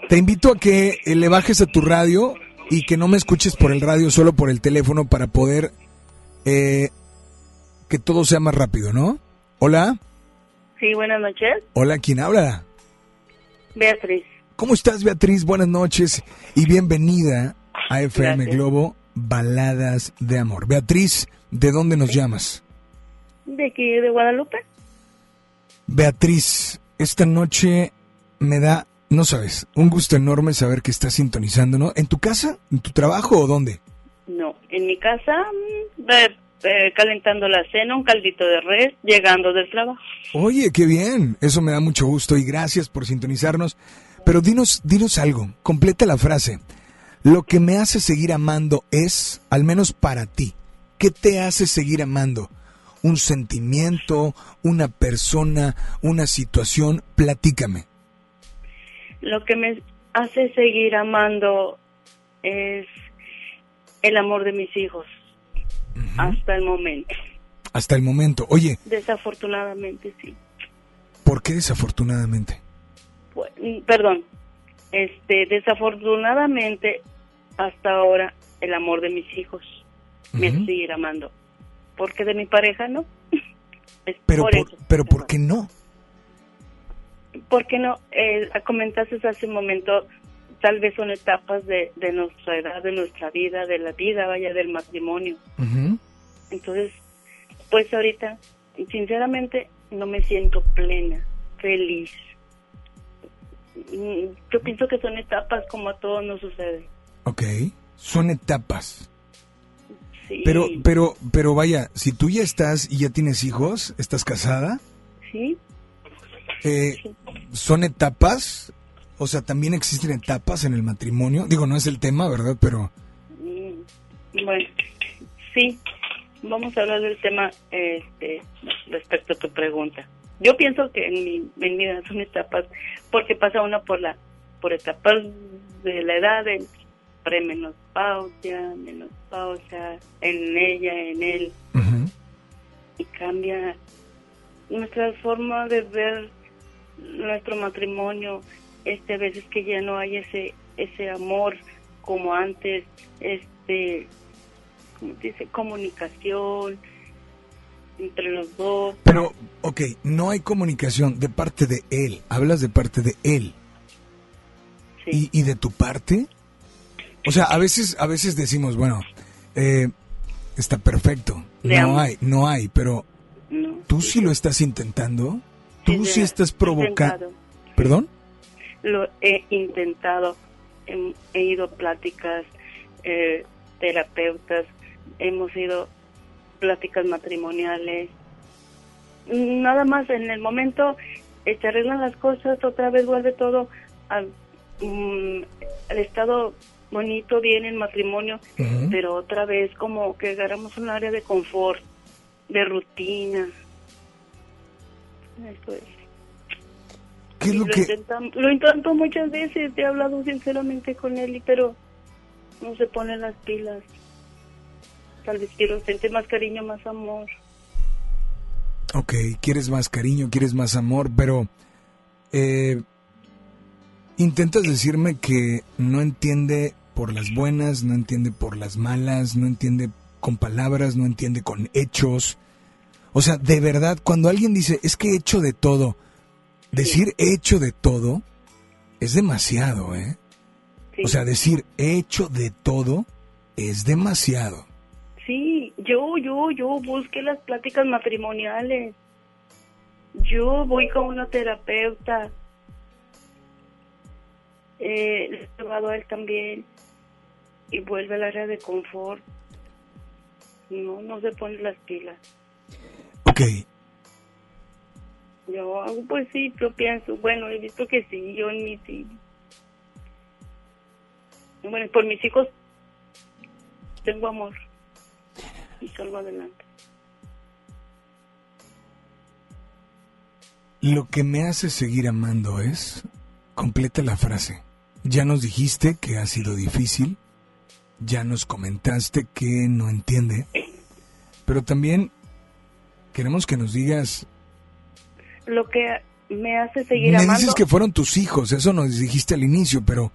Te invito a que eh, le bajes a tu radio y que no me escuches por el radio, solo por el teléfono para poder eh, que todo sea más rápido, ¿no? Hola. Sí, buenas noches. Hola, ¿quién habla? Beatriz. ¿Cómo estás, Beatriz? Buenas noches y bienvenida a FM Globo Baladas de Amor. Beatriz, ¿de dónde nos llamas? De aquí, de Guadalupe. Beatriz, esta noche me da, no sabes, un gusto enorme saber que estás sintonizando, ¿no? ¿En tu casa? ¿En tu trabajo o dónde? No, en mi casa, mm, eh, calentando la cena, un caldito de res, llegando del trabajo. Oye, qué bien, eso me da mucho gusto y gracias por sintonizarnos. Pero dinos, dinos algo, completa la frase. Lo que me hace seguir amando es, al menos para ti, ¿qué te hace seguir amando? ¿Un sentimiento, una persona, una situación? Platícame. Lo que me hace seguir amando es el amor de mis hijos, hasta el momento. Hasta el momento. Oye. Desafortunadamente, sí. ¿Por qué desafortunadamente? Pues, perdón. Este, desafortunadamente hasta ahora el amor de mis hijos. Me hace seguir amando. Porque de mi pareja no. Es Pero por pero ¿por qué no? ¿Por qué no? Eh, comentaste hace un momento, tal vez son etapas de, de nuestra edad, de nuestra vida, de la vida, vaya, del matrimonio. Entonces, pues ahorita, sinceramente, no me siento plena, feliz. Mm, Yo pienso que son etapas como a todos nos sucede. Ok, son etapas. Sí. Pero, pero, pero vaya, si tú ya estás y ya tienes hijos, estás casada, Sí, eh, son etapas, o sea, también existen etapas en el matrimonio. Digo, no es el tema, ¿verdad? Pero, Mm, Bueno, sí, vamos a hablar del tema este, respecto a tu pregunta. Yo pienso que en mi, en mi vida son etapas, porque pasa uno por la por etapas de la edad de premenopausia, menopausia, en ella, en él, y cambia nuestra forma de ver nuestro matrimonio. Este, a veces que ya no hay ese ese amor como antes, este, ¿cómo se dice? Comunicación entre los dos. pero, ok, no hay comunicación de parte de él. Hablas de parte de él. ¿Y, y de tu parte? O sea, a veces, a veces decimos, bueno, eh, está perfecto. No hay, no hay, pero No. tú sí lo estás intentando. Tú sí estás provocando. ¿Perdón? Lo he intentado, he, he ido a pláticas, eh, terapeutas, hemos ido pláticas matrimoniales. Nada más en el momento eh, se arreglan las cosas, otra vez vuelve todo al, mm, al estado bonito, bien en matrimonio, pero otra vez como que agarramos un área de confort, de rutina. Eso es. ¿Qué es lo lo, que- intentam- lo intento muchas veces, he hablado sinceramente con él, y- pero no se pone las pilas. Tal vez quiero sentir más cariño, más amor. Ok, quieres más cariño, quieres más amor, pero eh, intentas decirme que no entiende por las buenas, no entiende por las malas, no entiende con palabras, no entiende con hechos. O sea, de verdad, cuando alguien dice, es que he hecho de todo, decir he hecho de todo es demasiado, ¿eh? O sea, decir he hecho de todo es demasiado. Sí, yo, yo, yo busqué las pláticas matrimoniales. Yo voy con una terapeuta. Eh, he llevado a él también. Y vuelve al área de confort. No, no se pone las pilas. Ok, Yo hago, pues sí, yo pienso, bueno, he visto que sí, yo en mis sí. Bueno, por mis hijos tengo amor y salgo adelante. Lo que me hace seguir amando es... Completa la frase. Ya nos dijiste que ha sido difícil, ya nos comentaste que no entiende, pero también queremos que nos digas... Lo que me hace seguir me amando. dices que fueron tus hijos, eso nos dijiste al inicio, pero...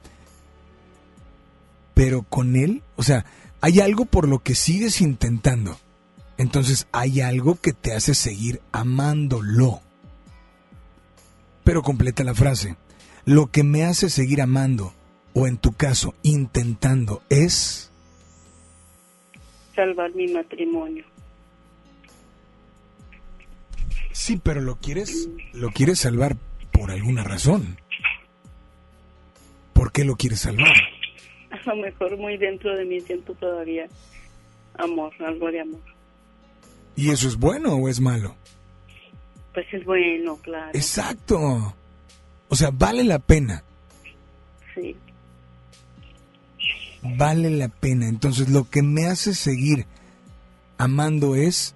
Pero con él, o sea, hay algo por lo que sigues intentando. Entonces hay algo que te hace seguir amándolo. Pero completa la frase. Lo que me hace seguir amando, o en tu caso, intentando, es... salvar mi matrimonio. Sí, pero lo quieres, lo quieres salvar por alguna razón. ¿Por qué lo quieres salvar? A lo mejor muy dentro de mí siento todavía amor, algo de amor. ¿Y eso es bueno o es malo? Pues es bueno, claro. Exacto. O sea, vale la pena. Sí. Vale la pena. Entonces, lo que me hace seguir amando es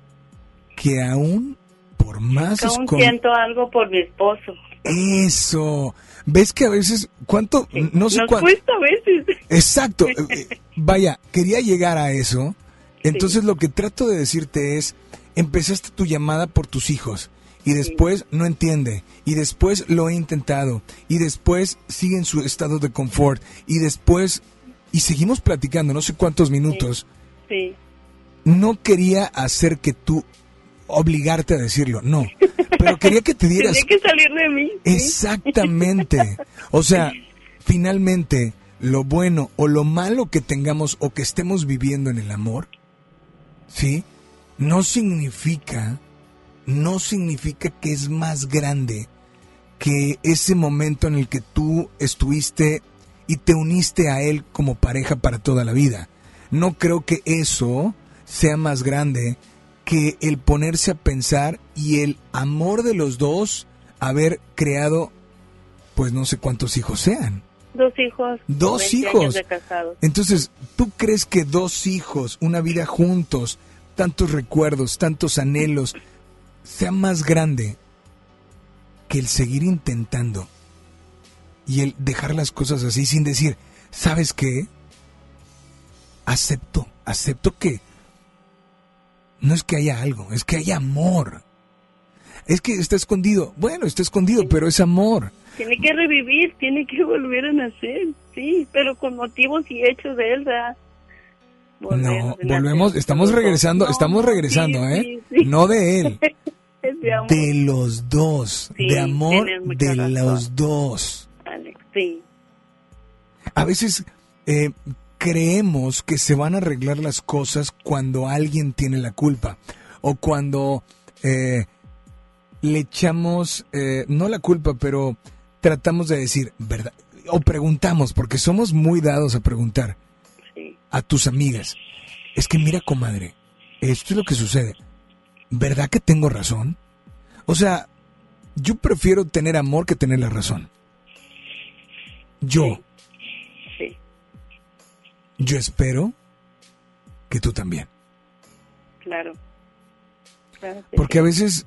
que aún, por más... Aún siento algo por mi esposo. Eso. ¿Ves que a veces, cuánto, no sé Nos cuánto... cuesta a veces. Exacto. Eh, Vaya, quería llegar a eso. Entonces lo que trato de decirte es, empezaste tu llamada por tus hijos y después no entiende y después lo he intentado y después sigue en su estado de confort y después y seguimos platicando no sé cuántos minutos. Sí. No quería hacer que tú obligarte a decirlo, no. Pero quería que te dieras... Tenía que salir de mí. ¿sí? Exactamente. O sea, finalmente, lo bueno o lo malo que tengamos o que estemos viviendo en el amor, ¿sí? No significa, no significa que es más grande que ese momento en el que tú estuviste y te uniste a él como pareja para toda la vida. No creo que eso sea más grande que el ponerse a pensar y el amor de los dos haber creado, pues no sé cuántos hijos sean. Dos hijos. Dos 20 hijos. de casados. Entonces, ¿tú crees que dos hijos, una vida juntos, tantos recuerdos, tantos anhelos, sea más grande que el seguir intentando y el dejar las cosas así sin decir, ¿sabes qué? Acepto, acepto que no es que haya algo, es que hay amor. Es que está escondido. Bueno, está escondido, pero es amor. Tiene que revivir, tiene que volver a nacer, sí, pero con motivos y hechos de él, ¿verdad? Volver No, volvemos, estamos regresando, No, estamos regresando, sí, ¿eh? sí, sí. No de él, de los dos, de amor de razón. los dos. Sí. A veces eh, creemos que se van a arreglar las cosas cuando alguien tiene la culpa o cuando eh, le echamos, eh, no la culpa, pero tratamos de decir, ¿verdad? O preguntamos, porque somos muy dados a preguntar a tus amigas. Es que mira, comadre, esto es lo que sucede. ¿Verdad que tengo razón? O sea, yo prefiero tener amor que tener la razón. Yo. Sí. Yo espero que tú también. Claro. Claro que Porque a veces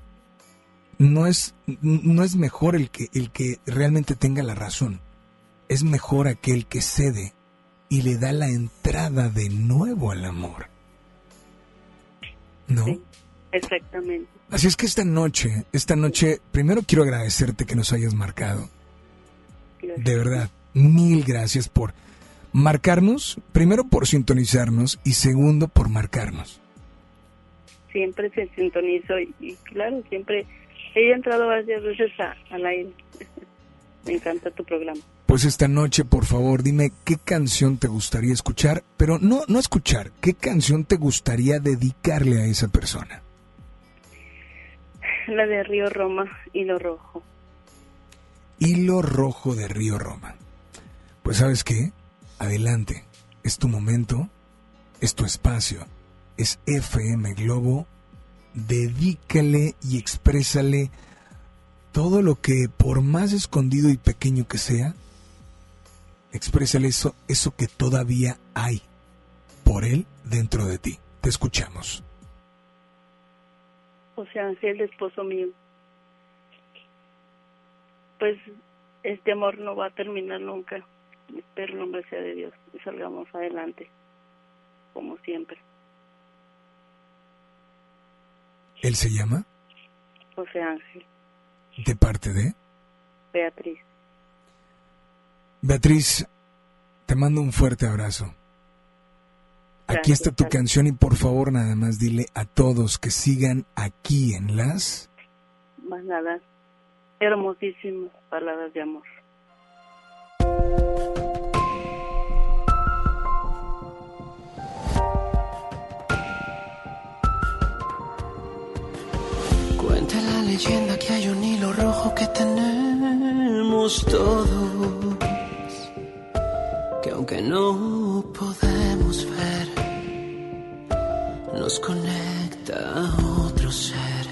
no es, no es mejor el que, el que realmente tenga la razón. Es mejor aquel que cede y le da la entrada de nuevo al amor. ¿No? Exactamente. Así es que esta noche, esta noche, primero quiero agradecerte que nos hayas marcado. De verdad, mil gracias por marcarnos, primero por sintonizarnos y segundo por marcarnos. Siempre se sintonizo y, y claro, siempre he entrado varias veces a- al aire. Me encanta tu programa. Pues esta noche, por favor, dime qué canción te gustaría escuchar, pero no, no escuchar, qué canción te gustaría dedicarle a esa persona. La de Río Roma y lo rojo. Hilo rojo de Río Roma. Pues sabes qué, adelante, es tu momento, es tu espacio, es FM Globo, dedícale y exprésale todo lo que por más escondido y pequeño que sea, exprésale eso, eso que todavía hay por él dentro de ti. Te escuchamos. O sea, esposo mío. Pues este amor no va a terminar nunca. Espero en nombre sea de Dios y salgamos adelante, como siempre. Él se llama José Ángel, de parte de Beatriz. Beatriz. Te mando un fuerte abrazo. Aquí está tu canción y por favor nada más dile a todos que sigan aquí en las... Más nada, hermosísimas palabras de amor. Leyenda que hay un hilo rojo que tenemos todos, que aunque no podemos ver, nos conecta a otro ser.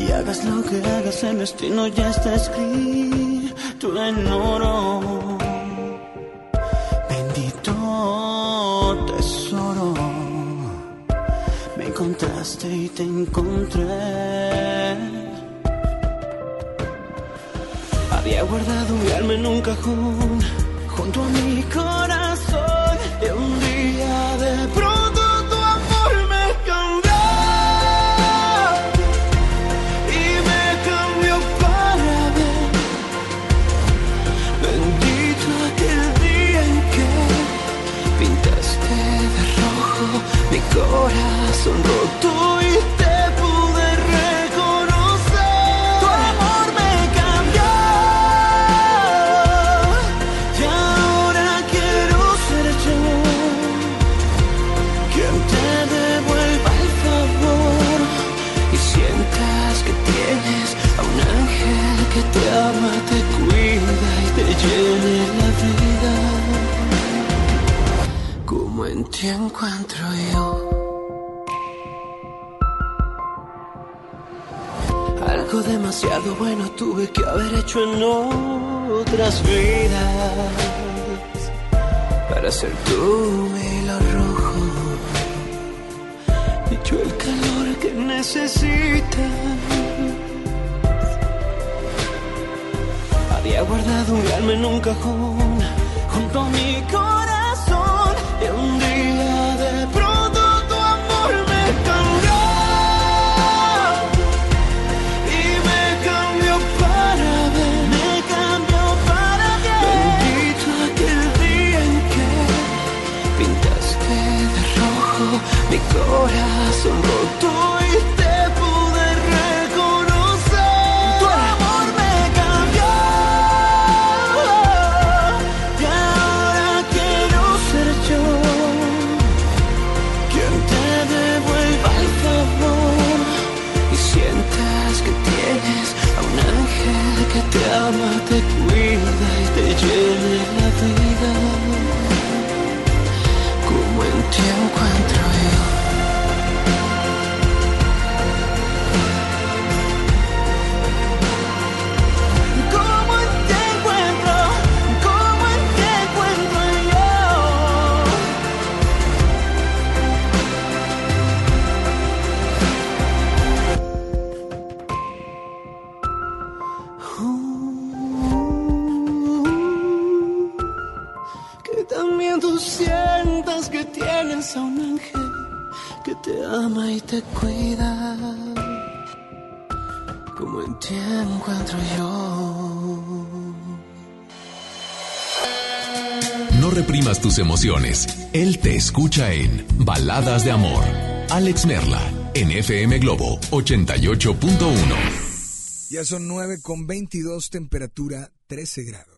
Y hagas lo que hagas, el destino ya está escrito en oro. Y te encontré. Había guardado mi alma en un cajón junto a mi corazón. Ti encuentro yo. Algo demasiado bueno tuve que haber hecho en otras vidas para ser tú mi hilo rojo y yo el calor que necesitas. Había guardado un alma en un cajón junto a mi corazón emociones. Él te escucha en Baladas de Amor. Alex Merla, en FM Globo 88.1. Ya son 9 con 22, temperatura 13 grados.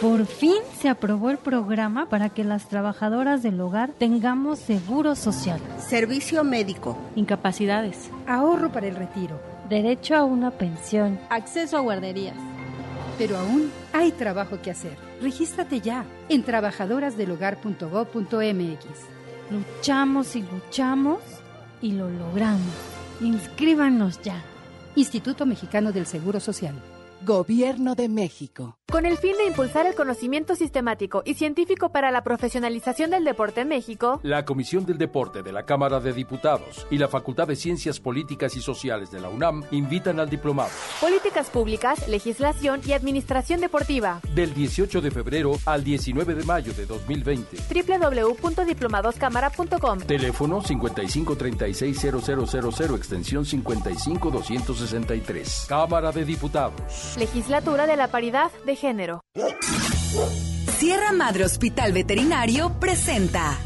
Por fin se aprobó el programa para que las trabajadoras del hogar tengamos seguro social, Servicio médico. incapacidades, Ahorro para el retiro. derecho a una pensión. Acceso a guarderías. Pero aún hay trabajo que hacer. Regístrate ya en trabajadorasdelhogar.gov.mx. Luchamos y luchamos y lo logramos. Inscríbanos ya. Instituto Mexicano del Seguro Social. Gobierno de México. Con el fin de impulsar el conocimiento sistemático y científico para la profesionalización del deporte en México, La Comisión del Deporte de la Cámara de Diputados y la Facultad de Ciencias Políticas y Sociales de la UNAM invitan al diplomado políticas públicas, legislación y administración deportiva. del 18 de febrero al 19 de mayo de 2020. www.diplomadoscámara.com Teléfono 55360000 extensión 55263. Cámara de Diputados. Legislatura de la Paridad de Género. Sierra Madre Hospital Veterinario presenta.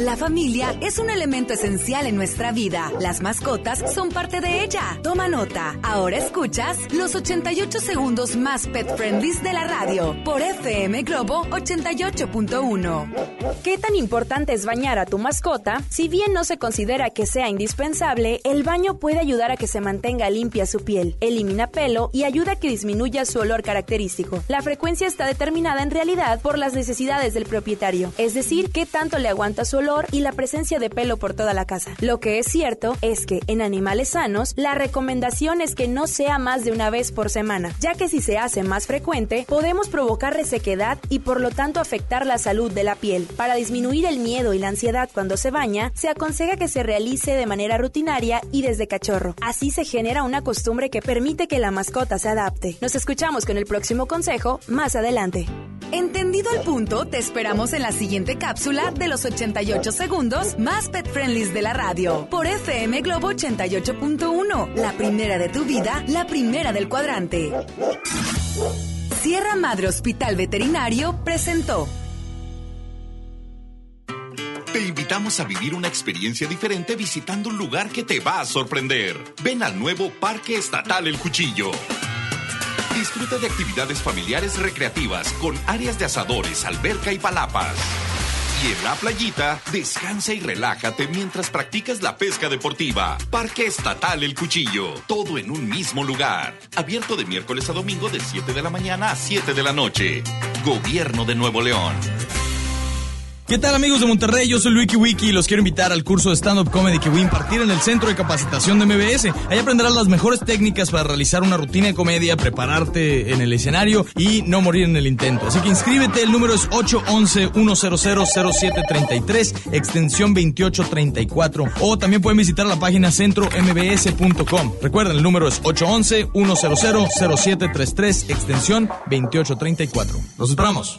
La familia es un elemento esencial en nuestra vida. Las mascotas son parte de ella. Toma nota. Ahora escuchas los 88 segundos más pet friendlies de la radio por FM Globo 88.1. ¿Qué tan importante es bañar a tu mascota? Si bien no se considera que sea indispensable, el baño puede ayudar a que se mantenga limpia su piel, elimina pelo y ayuda a que disminuya su olor característico. La frecuencia está determinada en realidad por las necesidades del propietario, es decir, qué tanto le aguanta su olor y la presencia de pelo por toda la casa. Lo que es cierto es que en animales sanos, la recomendación es que no sea más de una vez por semana, ya que si se hace más frecuente, podemos provocar resequedad y por lo tanto afectar la salud de la piel. Para disminuir el miedo y la ansiedad cuando se baña, se aconseja que se realice de manera rutinaria y desde cachorro. Así se genera una costumbre que permite que la mascota se adapte. Nos escuchamos con el próximo consejo más adelante. Entendido el punto, te esperamos en la siguiente cápsula de los 88 segundos más pet friendlies de la radio por FM Globo 88.1. La primera de tu vida, la primera del cuadrante. Sierra Madre Hospital Veterinario presentó. Te invitamos a vivir una experiencia diferente visitando un lugar que te va a sorprender. Ven al nuevo Parque Estatal El Cuchillo. Disfruta de actividades familiares recreativas con áreas de asadores, alberca y palapas. En la playita, descansa y relájate mientras practicas la pesca deportiva. Parque Estatal El Cuchillo. Todo en un mismo lugar. Abierto de miércoles a domingo de 7 de la mañana a 7 de la noche. Gobierno de Nuevo León. ¿Qué tal amigos de Monterrey? Yo soy Luiki Wiki y los quiero invitar al curso de stand-up comedy que voy a impartir en el Centro de Capacitación de MBS. Ahí aprenderás las mejores técnicas para realizar una rutina de comedia, prepararte en el escenario y no morir en el intento. Así que inscríbete, el número es 811-100-0733, extensión 2834. O también pueden visitar la página centrombs.com. Recuerden, el número es 811-100-0733, extensión 2834. Los esperamos.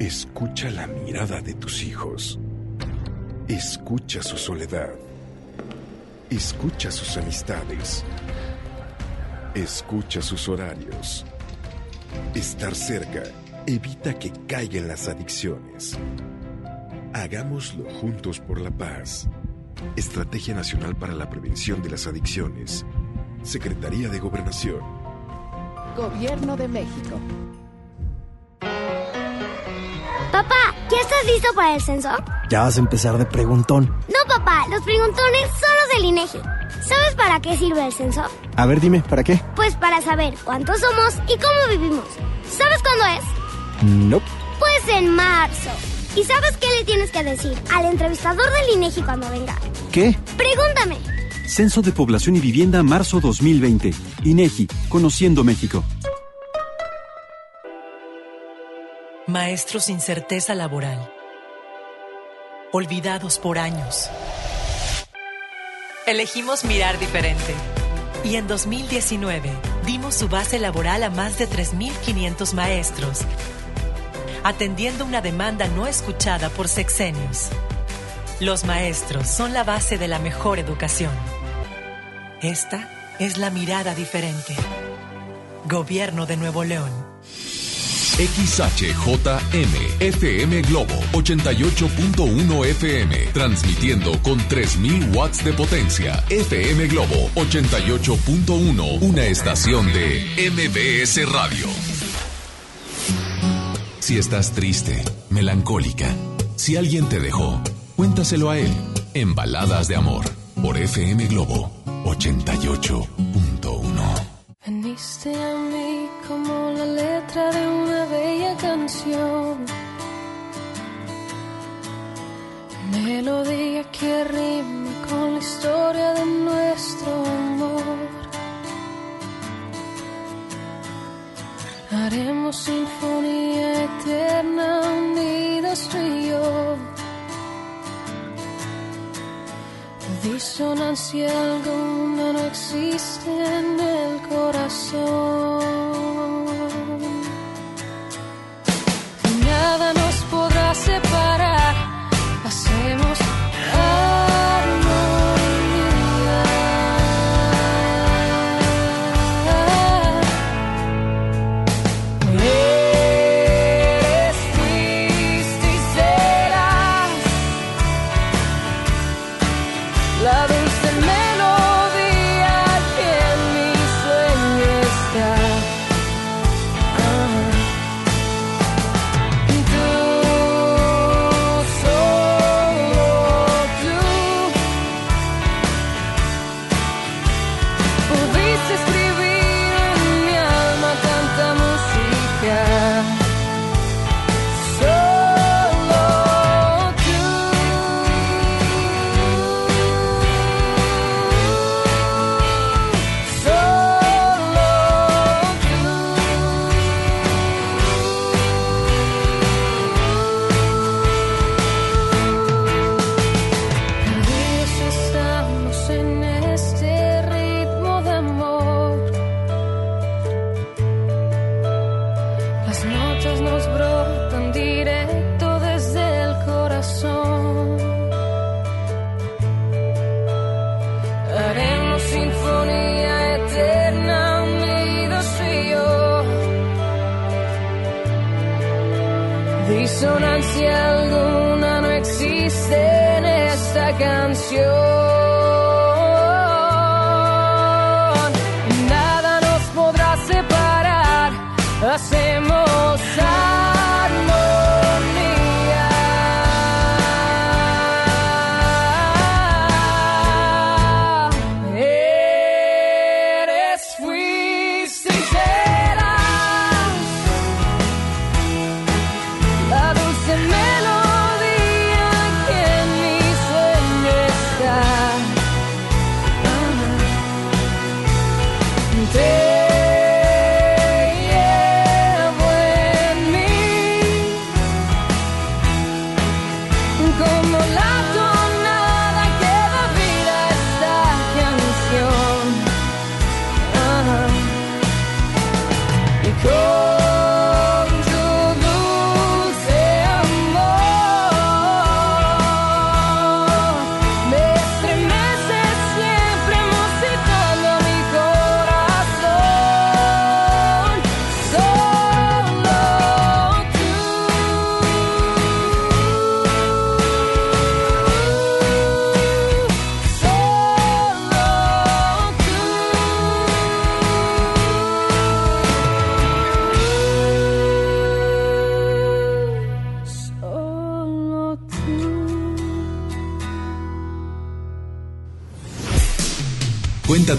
Escucha la mirada de tus hijos. Escucha su soledad. Escucha sus amistades. Escucha sus horarios. Estar cerca evita que caigan las adicciones. Hagámoslo juntos por la paz. Estrategia Nacional para la Prevención de las Adicciones. Secretaría de Gobernación. Gobierno de México. Papá, ¿ya estás listo para el censo? Ya vas a empezar de preguntón. No, papá, los preguntones son los del INEGI. ¿Sabes para qué sirve el censo? A ver, dime, ¿para qué? Pues para saber cuántos somos y cómo vivimos. ¿Sabes cuándo es? No. Pues en marzo. ¿Y sabes qué le tienes que decir al entrevistador del INEGI cuando venga? ¿Qué? Pregúntame. Censo de Población y Vivienda marzo 2020. INEGI, Conociendo México. Maestros sin certeza laboral. Olvidados por años. Elegimos mirar diferente. Y en 2019 dimos su base laboral a más de 3.500 maestros, atendiendo una demanda no escuchada por sexenios. Los maestros son la base de la mejor educación. Esta es la mirada diferente. Gobierno de Nuevo León. XHJM FM Globo 88.1 FM transmitiendo con 3000 watts de potencia. FM Globo 88.1, una estación de MBS Radio. Si estás triste, melancólica, si alguien te dejó, cuéntaselo a él en Baladas de Amor por FM Globo 88.1. Veniste a mí como la letra de bella canción. Melodía que rima con la historia de nuestro amor. Haremos sinfonía eterna unidas tú y yo. Disonancia alguna no existe en el corazón. Nada nos podrá separar. Hacemos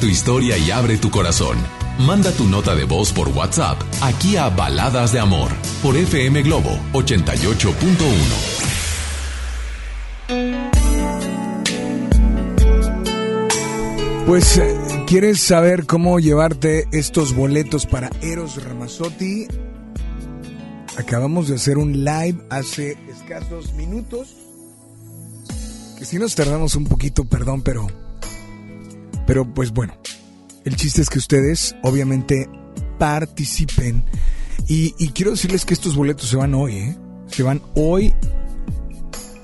tu historia y abre tu corazón. Manda tu nota de voz por WhatsApp aquí a Baladas de Amor por FM Globo 88.1. Pues, eh, ¿quieres saber cómo llevarte estos boletos para Eros Ramazzotti? Acabamos de hacer un live hace escasos minutos. Que si nos tardamos un poquito, perdón, pero. Pero pues bueno. El chiste es que ustedes, obviamente, participen. Y, quiero decirles que estos boletos se van hoy, ¿eh? Se van hoy.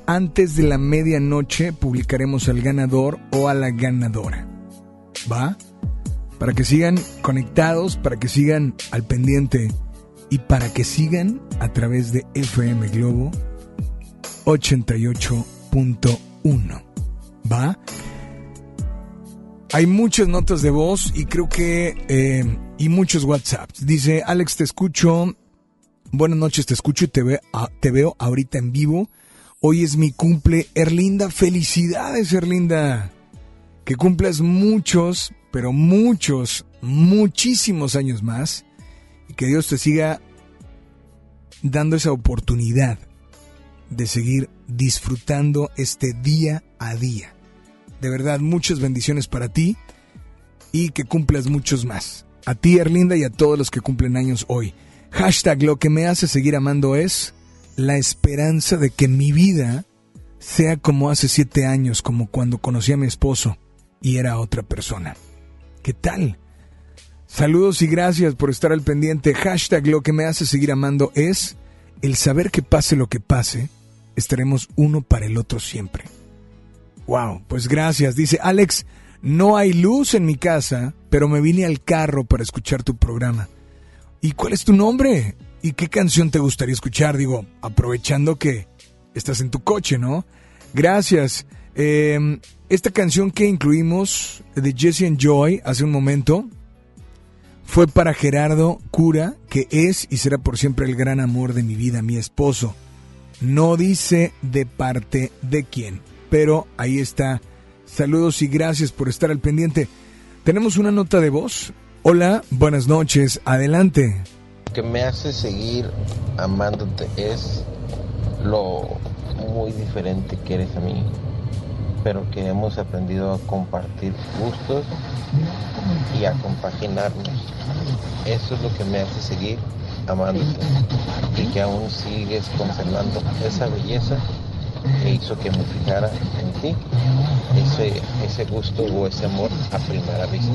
Antes de la medianoche publicaremos al ganador o a la ganadora. ¿Va? Para que sigan conectados, para que sigan al pendiente y para que sigan a través de FM Globo 88.1. ¿Va? Hay muchas notas de voz y creo que... eh, y muchos WhatsApps. Dice, Alex, te escucho. Buenas noches, te escucho y te, ve- a- te veo ahorita en vivo. Hoy es mi cumple. Erlinda, felicidades, Erlinda. Que cumplas muchos, pero muchos, muchísimos años más. Y que Dios te siga dando esa oportunidad de seguir disfrutando este día a día. De verdad, muchas bendiciones para ti y que cumplas muchos más. A ti, Erlinda, y a todos los que cumplen años hoy. Hashtag lo que me hace seguir amando es la esperanza de que mi vida sea como hace siete años, como cuando conocí a mi esposo y era otra persona. ¿Qué tal? Saludos y gracias por estar al pendiente. Hashtag lo que me hace seguir amando es el saber que pase lo que pase, estaremos uno para el otro siempre. Wow, pues gracias. Dice Alex, no hay luz en mi casa, pero me vine al carro para escuchar tu programa. ¿Y cuál es tu nombre? ¿Y qué canción te gustaría escuchar? Digo, aprovechando que estás en tu coche, ¿no? Gracias. Eh, esta canción que incluimos de Jesse and Joy hace un momento fue para Gerardo Cura, que es y será por siempre el gran amor de mi vida, mi esposo. No dice de parte de quién, pero ahí está. Saludos y gracias por estar al pendiente. Tenemos una nota de voz. Hola, buenas noches, adelante. Lo que me hace seguir amándote es lo muy diferente que eres a mí, pero que hemos aprendido a compartir gustos y a compaginarnos. Eso es lo que me hace seguir amándote y que aún sigues conservando esa belleza que hizo que me fijara en ti, ese, ese gusto o ese amor a primera vista.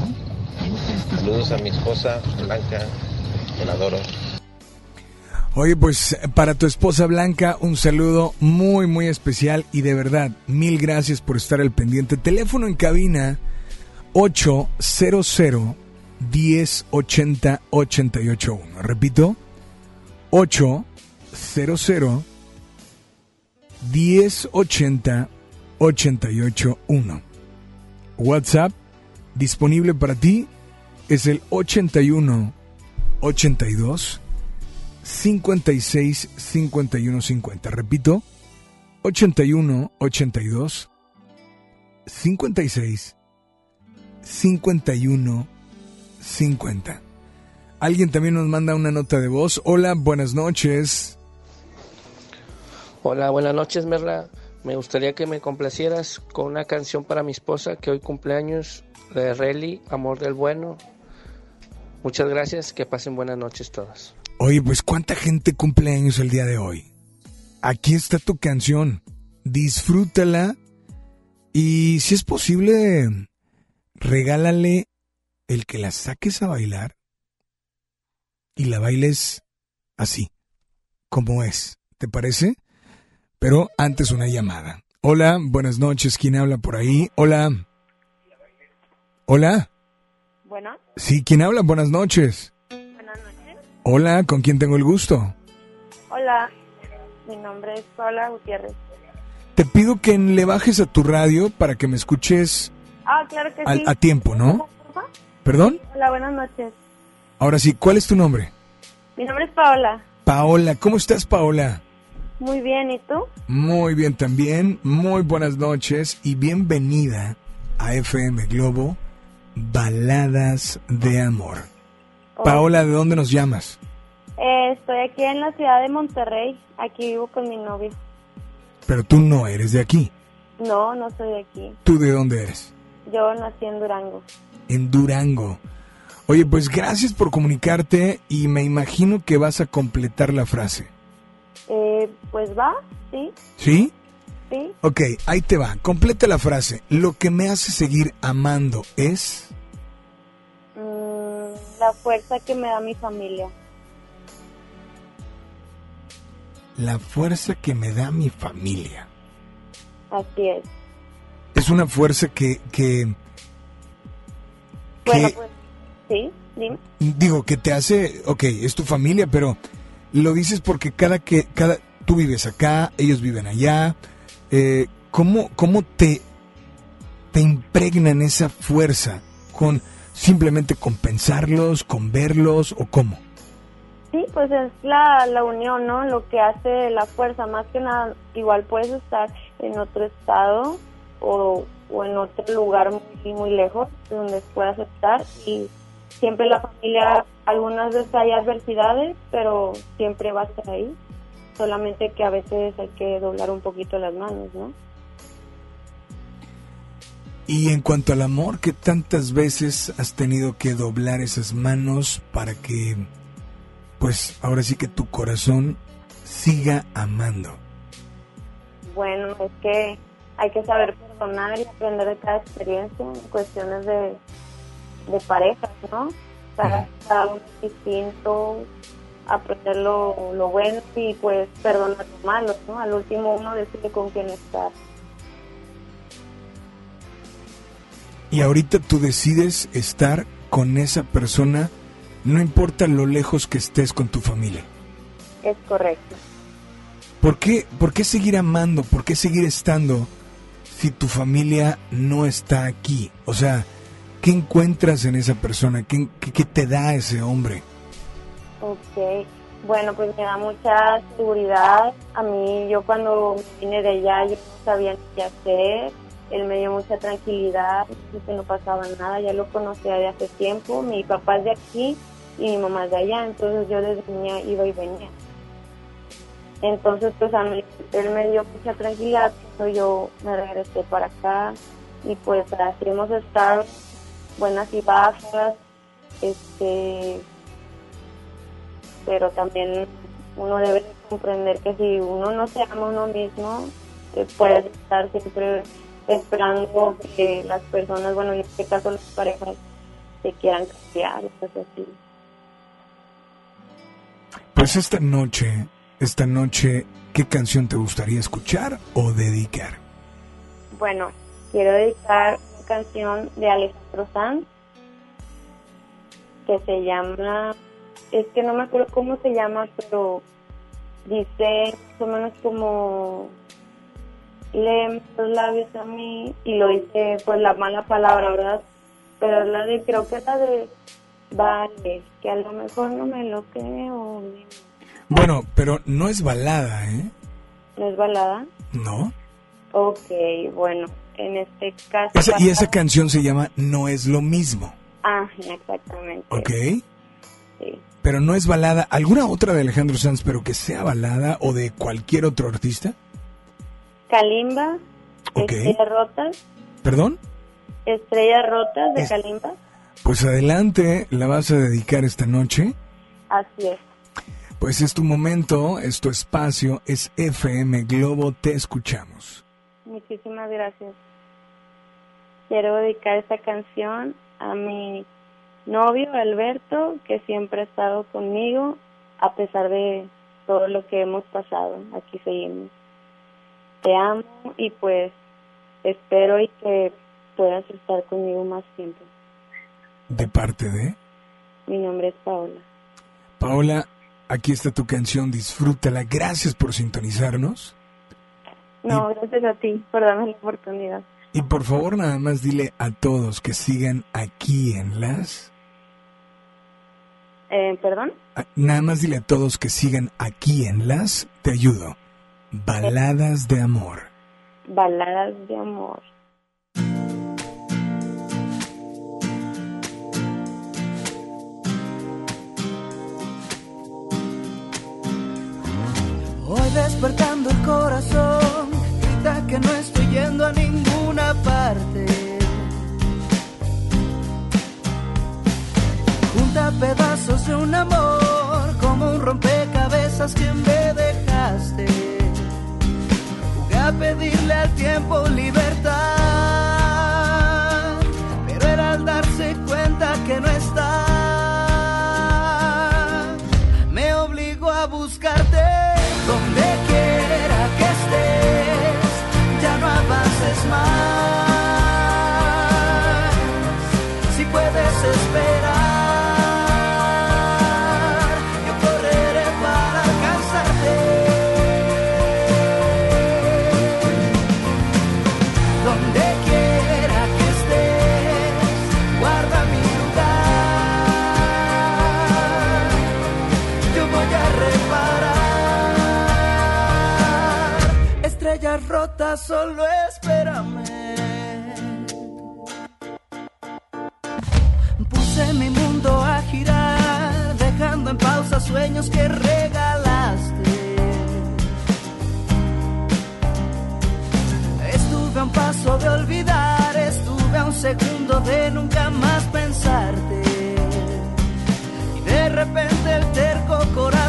Saludos a mi esposa Blanca, que la adoro. Oye, pues para tu esposa Blanca, un saludo muy, muy especial y de verdad, mil gracias por estar al pendiente. Teléfono en cabina 800 1080 881. Repito, 800 1080 881. WhatsApp disponible para ti es el 81 82 56 51 50. Repito, 81 82 56 51 50. Alguien también nos manda una nota de voz. Hola, buenas noches. Hola, buenas noches, Merla. Me gustaría que me complacieras con una canción para mi esposa que hoy cumpleaños de Relly, Amor del Bueno. Muchas gracias, que pasen buenas noches todas. Oye, pues cuánta gente cumple años el día de hoy. Aquí está tu canción. Disfrútala y si es posible, regálale el que la saques a bailar y la bailes así, como es. ¿Te parece? Pero antes una llamada. Hola, buenas noches. ¿Quién habla por ahí? Hola. Hola. Bueno. Sí, ¿quién habla? Buenas noches. Buenas noches. Hola, ¿con quién tengo el gusto? Hola, mi nombre es Paula Gutiérrez. Te pido que le bajes a tu radio para que me escuches Ah, claro que al- sí. a tiempo, ¿no? ¿Perdón? Hola, buenas noches. Ahora sí, ¿cuál es tu nombre? Mi nombre es Paola. Paola, ¿cómo estás, Paola? Muy bien, ¿y tú? Muy bien también, muy buenas noches y bienvenida a FM Globo Baladas de Amor. Paola, ¿de dónde nos llamas? Eh, estoy aquí en la ciudad de Monterrey. Aquí vivo con mi novio. Pero tú no eres de aquí. No, no soy de aquí. ¿Tú de dónde eres? Yo nací en Durango. En Durango. Oye, pues gracias por comunicarte y me imagino que vas a completar la frase. Eh, pues va, sí, ¿Sí? sí. Ok, ahí te va. Completa la frase. Lo que me hace seguir amando es... Mm, la fuerza que me da mi familia. La fuerza que me da mi familia. Así es. Es una fuerza que, que, Bueno, pues, sí, dime. digo, que te hace, ok, es tu familia, pero lo dices porque cada que, cada, tú vives acá, ellos viven allá, eh, ¿cómo, cómo te, te impregnan esa fuerza con simplemente con pensarlos, con verlos o cómo? Sí, pues es la, la unión, ¿no? Lo que hace la fuerza. Más que nada, igual puedes estar en otro estado o, o en otro lugar muy, muy lejos de donde puedas estar y siempre la familia, algunas veces hay adversidades, pero siempre va a estar ahí. Solamente que a veces hay que doblar un poquito las manos, ¿no? Y en cuanto al amor, ¿qué tantas veces has tenido que doblar esas manos para que, pues ahora sí que tu corazón siga amando? Bueno, es que hay que saber perdonar y aprender de cada experiencia en cuestiones de, de parejas, ¿no? Cada, cada uno es distinto, aprender lo, lo bueno y pues perdonar lo malo, ¿no? Al último uno decide con quién estar. Y ahorita tú decides estar con esa persona, no importa lo lejos que estés con tu familia. Es correcto. ¿Por qué, ¿Por qué seguir amando? ¿Por qué seguir estando si tu familia no está aquí? O sea, ¿qué encuentras en esa persona? ¿Qué, qué- qué te da ese hombre? Ok, bueno, pues me da mucha seguridad. A mí, yo cuando vine de allá, yo no sabía qué hacer. Él me dio mucha tranquilidad, que no pasaba nada. Ya lo conocía de hace tiempo. Mi papá es de aquí y mi mamá es de allá, entonces yo desde niña iba y venía. Entonces, pues a mí, él me dio mucha tranquilidad, cuando yo me regresé para acá y pues así hemos estado, buenas y bajas, este, pero también uno debe de comprender que si uno no se ama a uno mismo, eh, puedes estar siempre esperando que las personas, bueno, en este caso las parejas, se quieran cambiar, cosas así. Pues esta noche, esta noche, ¿qué canción te gustaría escuchar o dedicar? Bueno, quiero dedicar canción de Alejandro Sanz que se llama, es que no me acuerdo cómo se llama, pero dice más o menos como lee los labios a mí y lo dice pues la mala palabra, ¿verdad? Pero la de, creo que es la de vale, que a lo mejor no me lo creo. Bueno, pero no es balada, ¿eh? ¿No es balada? ¿No? Ok, bueno, en este caso... Esa- y esa canción se llama No es lo mismo, Ah, exactamente. ¿ok? Sí. Pero no es balada. ¿Alguna otra de Alejandro Sanz, pero que sea balada o de cualquier otro artista? Kalimba, Ok. Estrellas Rotas, ¿Perdón? Estrellas Rotas de Es- Kalimba. Pues adelante, la vas a dedicar esta noche. Así es. Pues es tu momento, es tu espacio, es FM Globo, te escuchamos. Muchísimas gracias. Quiero dedicar esta canción a mi novio Alberto, que siempre ha estado conmigo a pesar de todo lo que hemos pasado. Aquí seguimos. Te amo y pues espero y que puedas estar conmigo más tiempo. De parte de Mi nombre es Paola. Paola, aquí está tu canción, disfrútala. Gracias por sintonizarnos. No, gracias a ti por darme la oportunidad. Y por favor, nada más dile a todos que sigan aquí en las... Eh, ¿Perdón? ah, Nada más dile a todos que sigan aquí en las... Te ayudo. Baladas de amor. Baladas de amor. Hoy despertando el corazón, que no estoy yendo a ninguna parte. Junta pedazos de un amor, como un rompecabezas que me dejaste. Jugué a pedirle al tiempo libertad, pero era al darse cuenta que no está. Solo espérame. Puse mi mundo a girar, dejando en pausa sueños que regalaste. Estuve a un paso de olvidar, estuve a un segundo de nunca más pensarte. Y de repente el terco corazón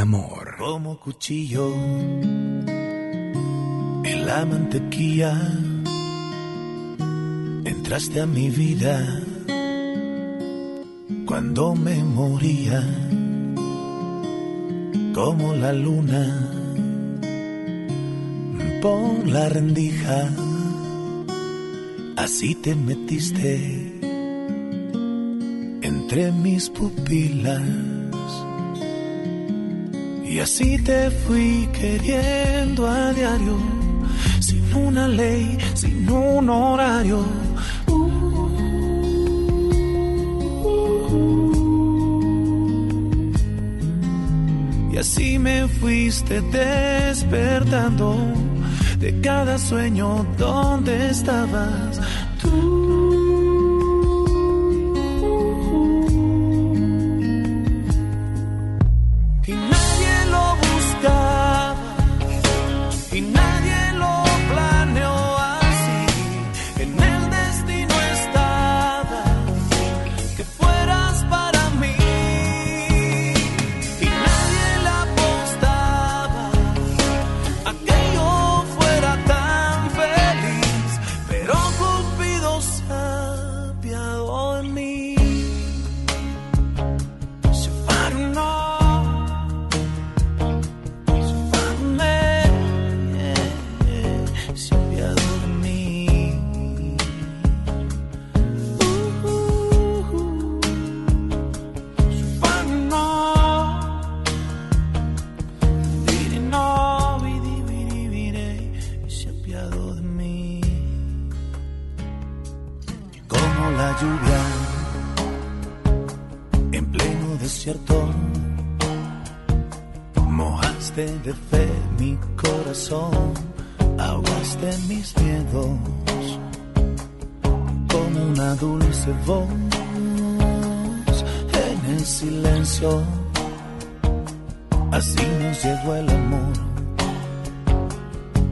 amor. Como cuchillo la mantequilla, entraste a mi vida cuando me moría, como la luna por la rendija, así te metiste entre mis pupilas. Y así te fui queriendo a diario, sin una ley, sin un horario. Y así me fuiste despertando de cada sueño donde estabas en silencio. Así nos llegó el amor,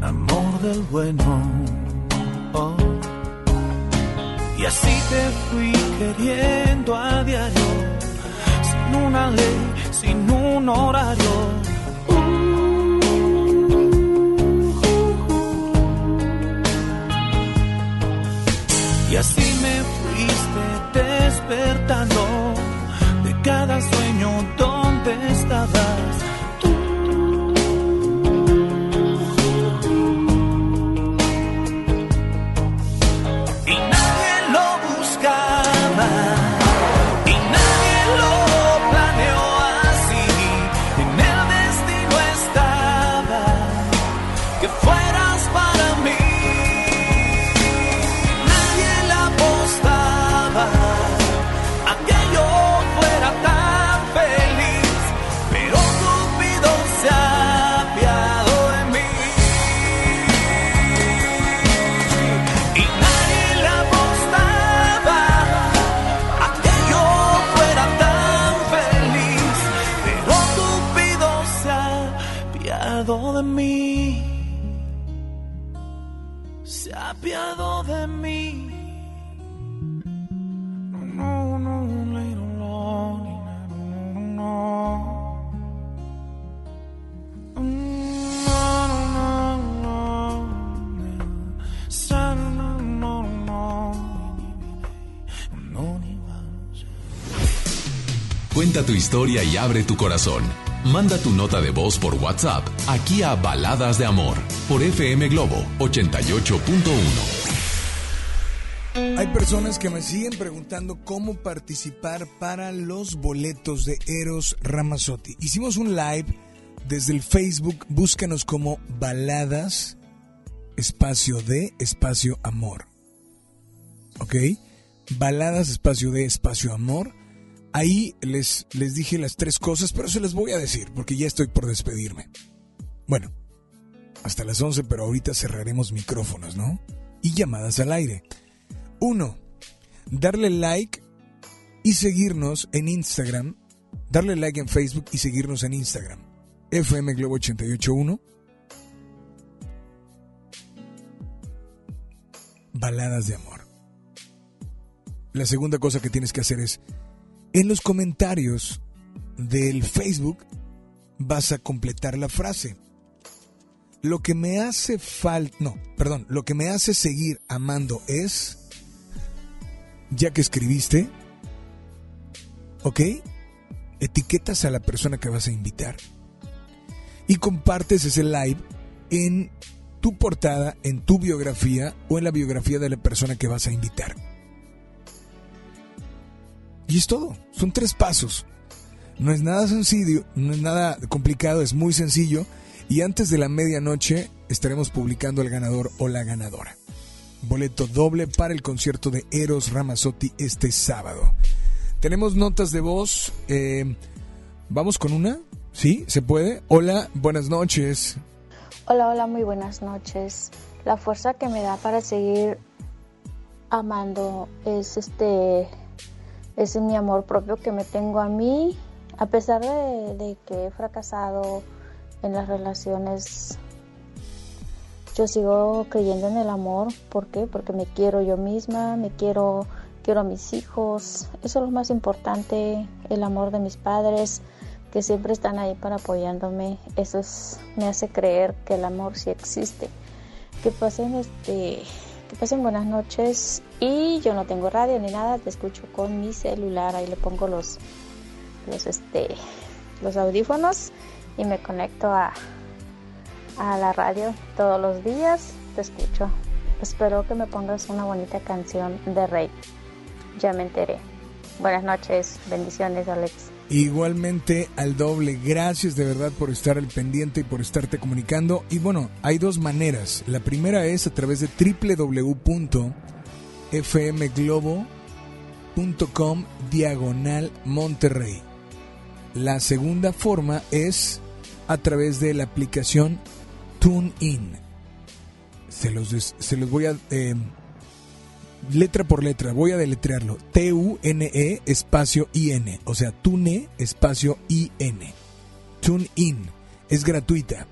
amor del bueno. Oh. Y así te fui queriendo a diario, sin una ley, sin un horario. Y así me fuiste despertando de cada sueño donde estabas. Tu historia y abre tu corazón. Manda tu nota de voz por WhatsApp aquí a Baladas de Amor por FM Globo 88.1. Hay personas que me siguen preguntando cómo participar para los boletos de Eros Ramazzotti. Hicimos un live desde el Facebook, búscanos como Baladas, espacio de, espacio amor. ¿Ok? Baladas, espacio de, espacio amor. Ahí les, les dije las tres cosas, pero se las voy a decir porque ya estoy por despedirme. Bueno, hasta las 11, pero ahorita cerraremos micrófonos, ¿no? Y llamadas al aire. Uno, darle like y seguirnos en Instagram. Darle like en Facebook y seguirnos en Instagram. FM Globo 881. Baladas de amor. La segunda cosa que tienes que hacer es, en los comentarios del Facebook vas a completar la frase. Lo que me hace falta, no, perdón, lo que me hace seguir amando es, ya que escribiste, ¿ok? Etiquetas a la persona que vas a invitar y compartes ese live en tu portada, en tu biografía o en la biografía de la persona que vas a invitar. Y es todo, son tres pasos. No es nada sencillo, no es nada complicado, es muy sencillo. Y antes de la medianoche estaremos publicando el ganador o la ganadora. Boleto doble para el concierto de Eros Ramazzotti este sábado. Tenemos notas de voz. eh, Vamos con una. ¿Sí? ¿Se puede? Hola, buenas noches. Hola, hola, muy buenas noches. La fuerza que me da para seguir amando es este es mi amor propio que me tengo a mí, a pesar de, de que he fracasado en las relaciones. Yo sigo creyendo en el amor, ¿por qué? Porque me quiero yo misma, me quiero quiero a mis hijos. Eso es lo más importante, el amor de mis padres que siempre están ahí para apoyándome. Eso es- me hace creer que el amor sí existe. Que pasen este que pasen buenas noches y yo no tengo radio ni nada, te escucho con mi celular, ahí le pongo los los este los audífonos y me conecto a a la radio todos los días, te escucho. Espero que me pongas una bonita canción de Rey. Ya me enteré. Buenas noches, bendiciones Alex. Igualmente al doble, gracias de verdad por estar al pendiente y por estarte comunicando. Y bueno, hay dos maneras. La primera es a través de www.fmglobo.com diagonal Monterrey. La segunda forma es a través de la aplicación TuneIn. Se los, se los voy a... eh, letra por letra, voy a deletrearlo. T-U-N-E espacio I-N. O sea, Tune espacio I-N. Tune In. Es gratuita.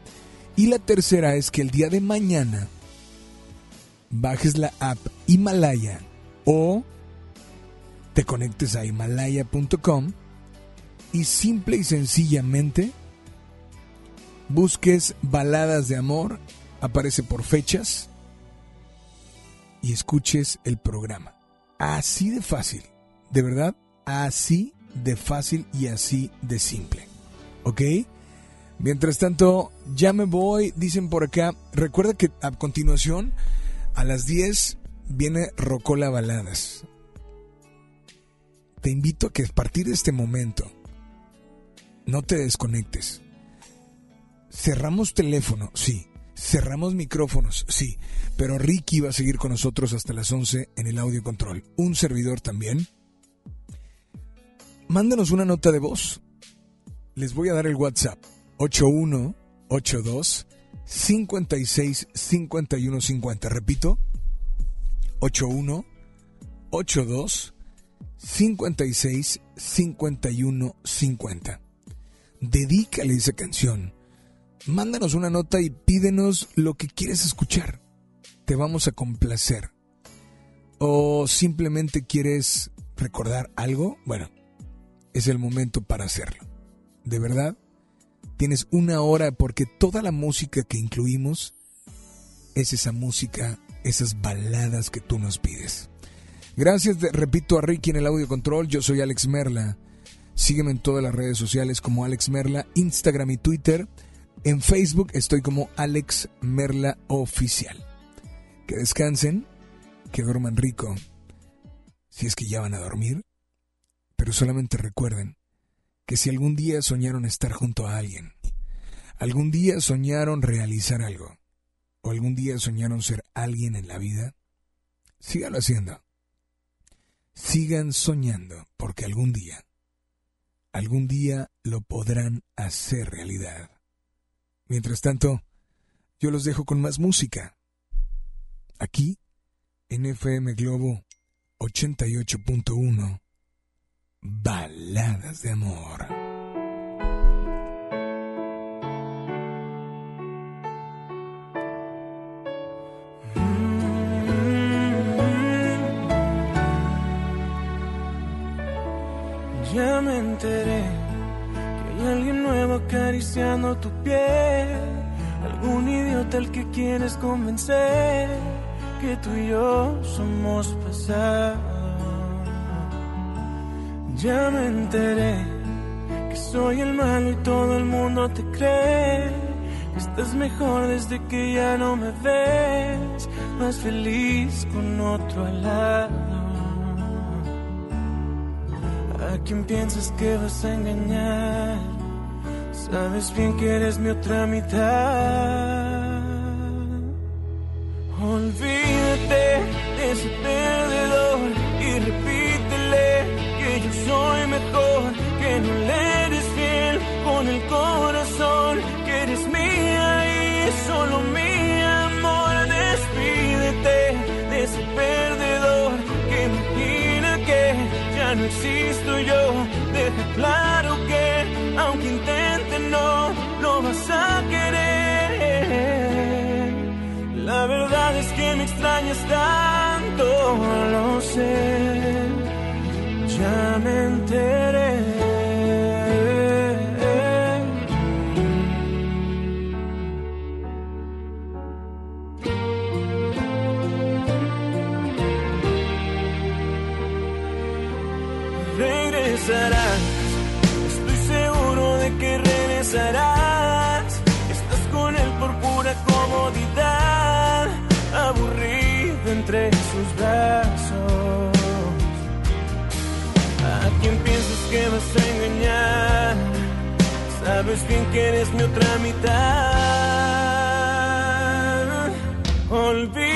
Y la tercera es que el día de mañana bajes la app Himalaya o te conectes a himalaya.com y simple y sencillamente busques baladas de amor, aparece por fechas y escuches el programa. Así de fácil, de verdad, así de fácil y así de simple. ¿Ok? Mientras tanto, ya me voy, dicen por acá. Recuerda que a continuación, a las 10, viene Rocola Baladas. Te invito a que a partir de este momento no te desconectes. Cerramos teléfono, sí. Cerramos micrófonos, sí. Pero Ricky va a seguir con nosotros hasta las 11 en el audio control. Un servidor también. Mándanos una nota de voz. Les voy a dar el WhatsApp. 8182 56 51 50. Repito. 8182 56 51 50. Dedícale esa canción. Mándanos una nota y pídenos lo que quieres escuchar. Te vamos a complacer. O simplemente quieres recordar algo, bueno, es el momento para hacerlo. De verdad, tienes una hora porque toda la música que incluimos es esa música, esas baladas que tú nos pides. Gracias, repito, a Ricky en el audio control. Yo soy Alex Merla. Sígueme en todas las redes sociales como Alex Merla, Instagram y Twitter. En Facebook estoy como Alex Merla Oficial. Que descansen, que duerman rico, si es que ya van a dormir. Pero solamente recuerden que si algún día soñaron estar junto a alguien, algún día soñaron realizar algo, o algún día soñaron ser alguien en la vida, síganlo haciendo. Sigan soñando, porque algún día, algún día lo podrán hacer realidad. Mientras tanto, yo los dejo con más música. Aquí, en FM Globo 88.1, Baladas de Amor. Ya me enteré acariciando tu piel. algún idiota al que quieres convencer que tú y yo somos pasado. Ya me enteré que soy el malo y todo el mundo te cree. Estás mejor desde que ya no me ves, más feliz con otro al lado. ¿A quién piensas que vas a engañar? Sabes bien que eres mi otra mitad. Olvídate de ese perdedor y repítele que yo soy mejor, que no le eres fiel con el corazón, que eres mía y solo mi amor. Despídete de ese perdedor que imagina que ya no existo yo. Deja claro que aunque a querer. La verdad es que me extrañas tanto, lo sé, ya me enteré. Que vas a engañar? Sabes bien que eres mi otra mitad. Olvídate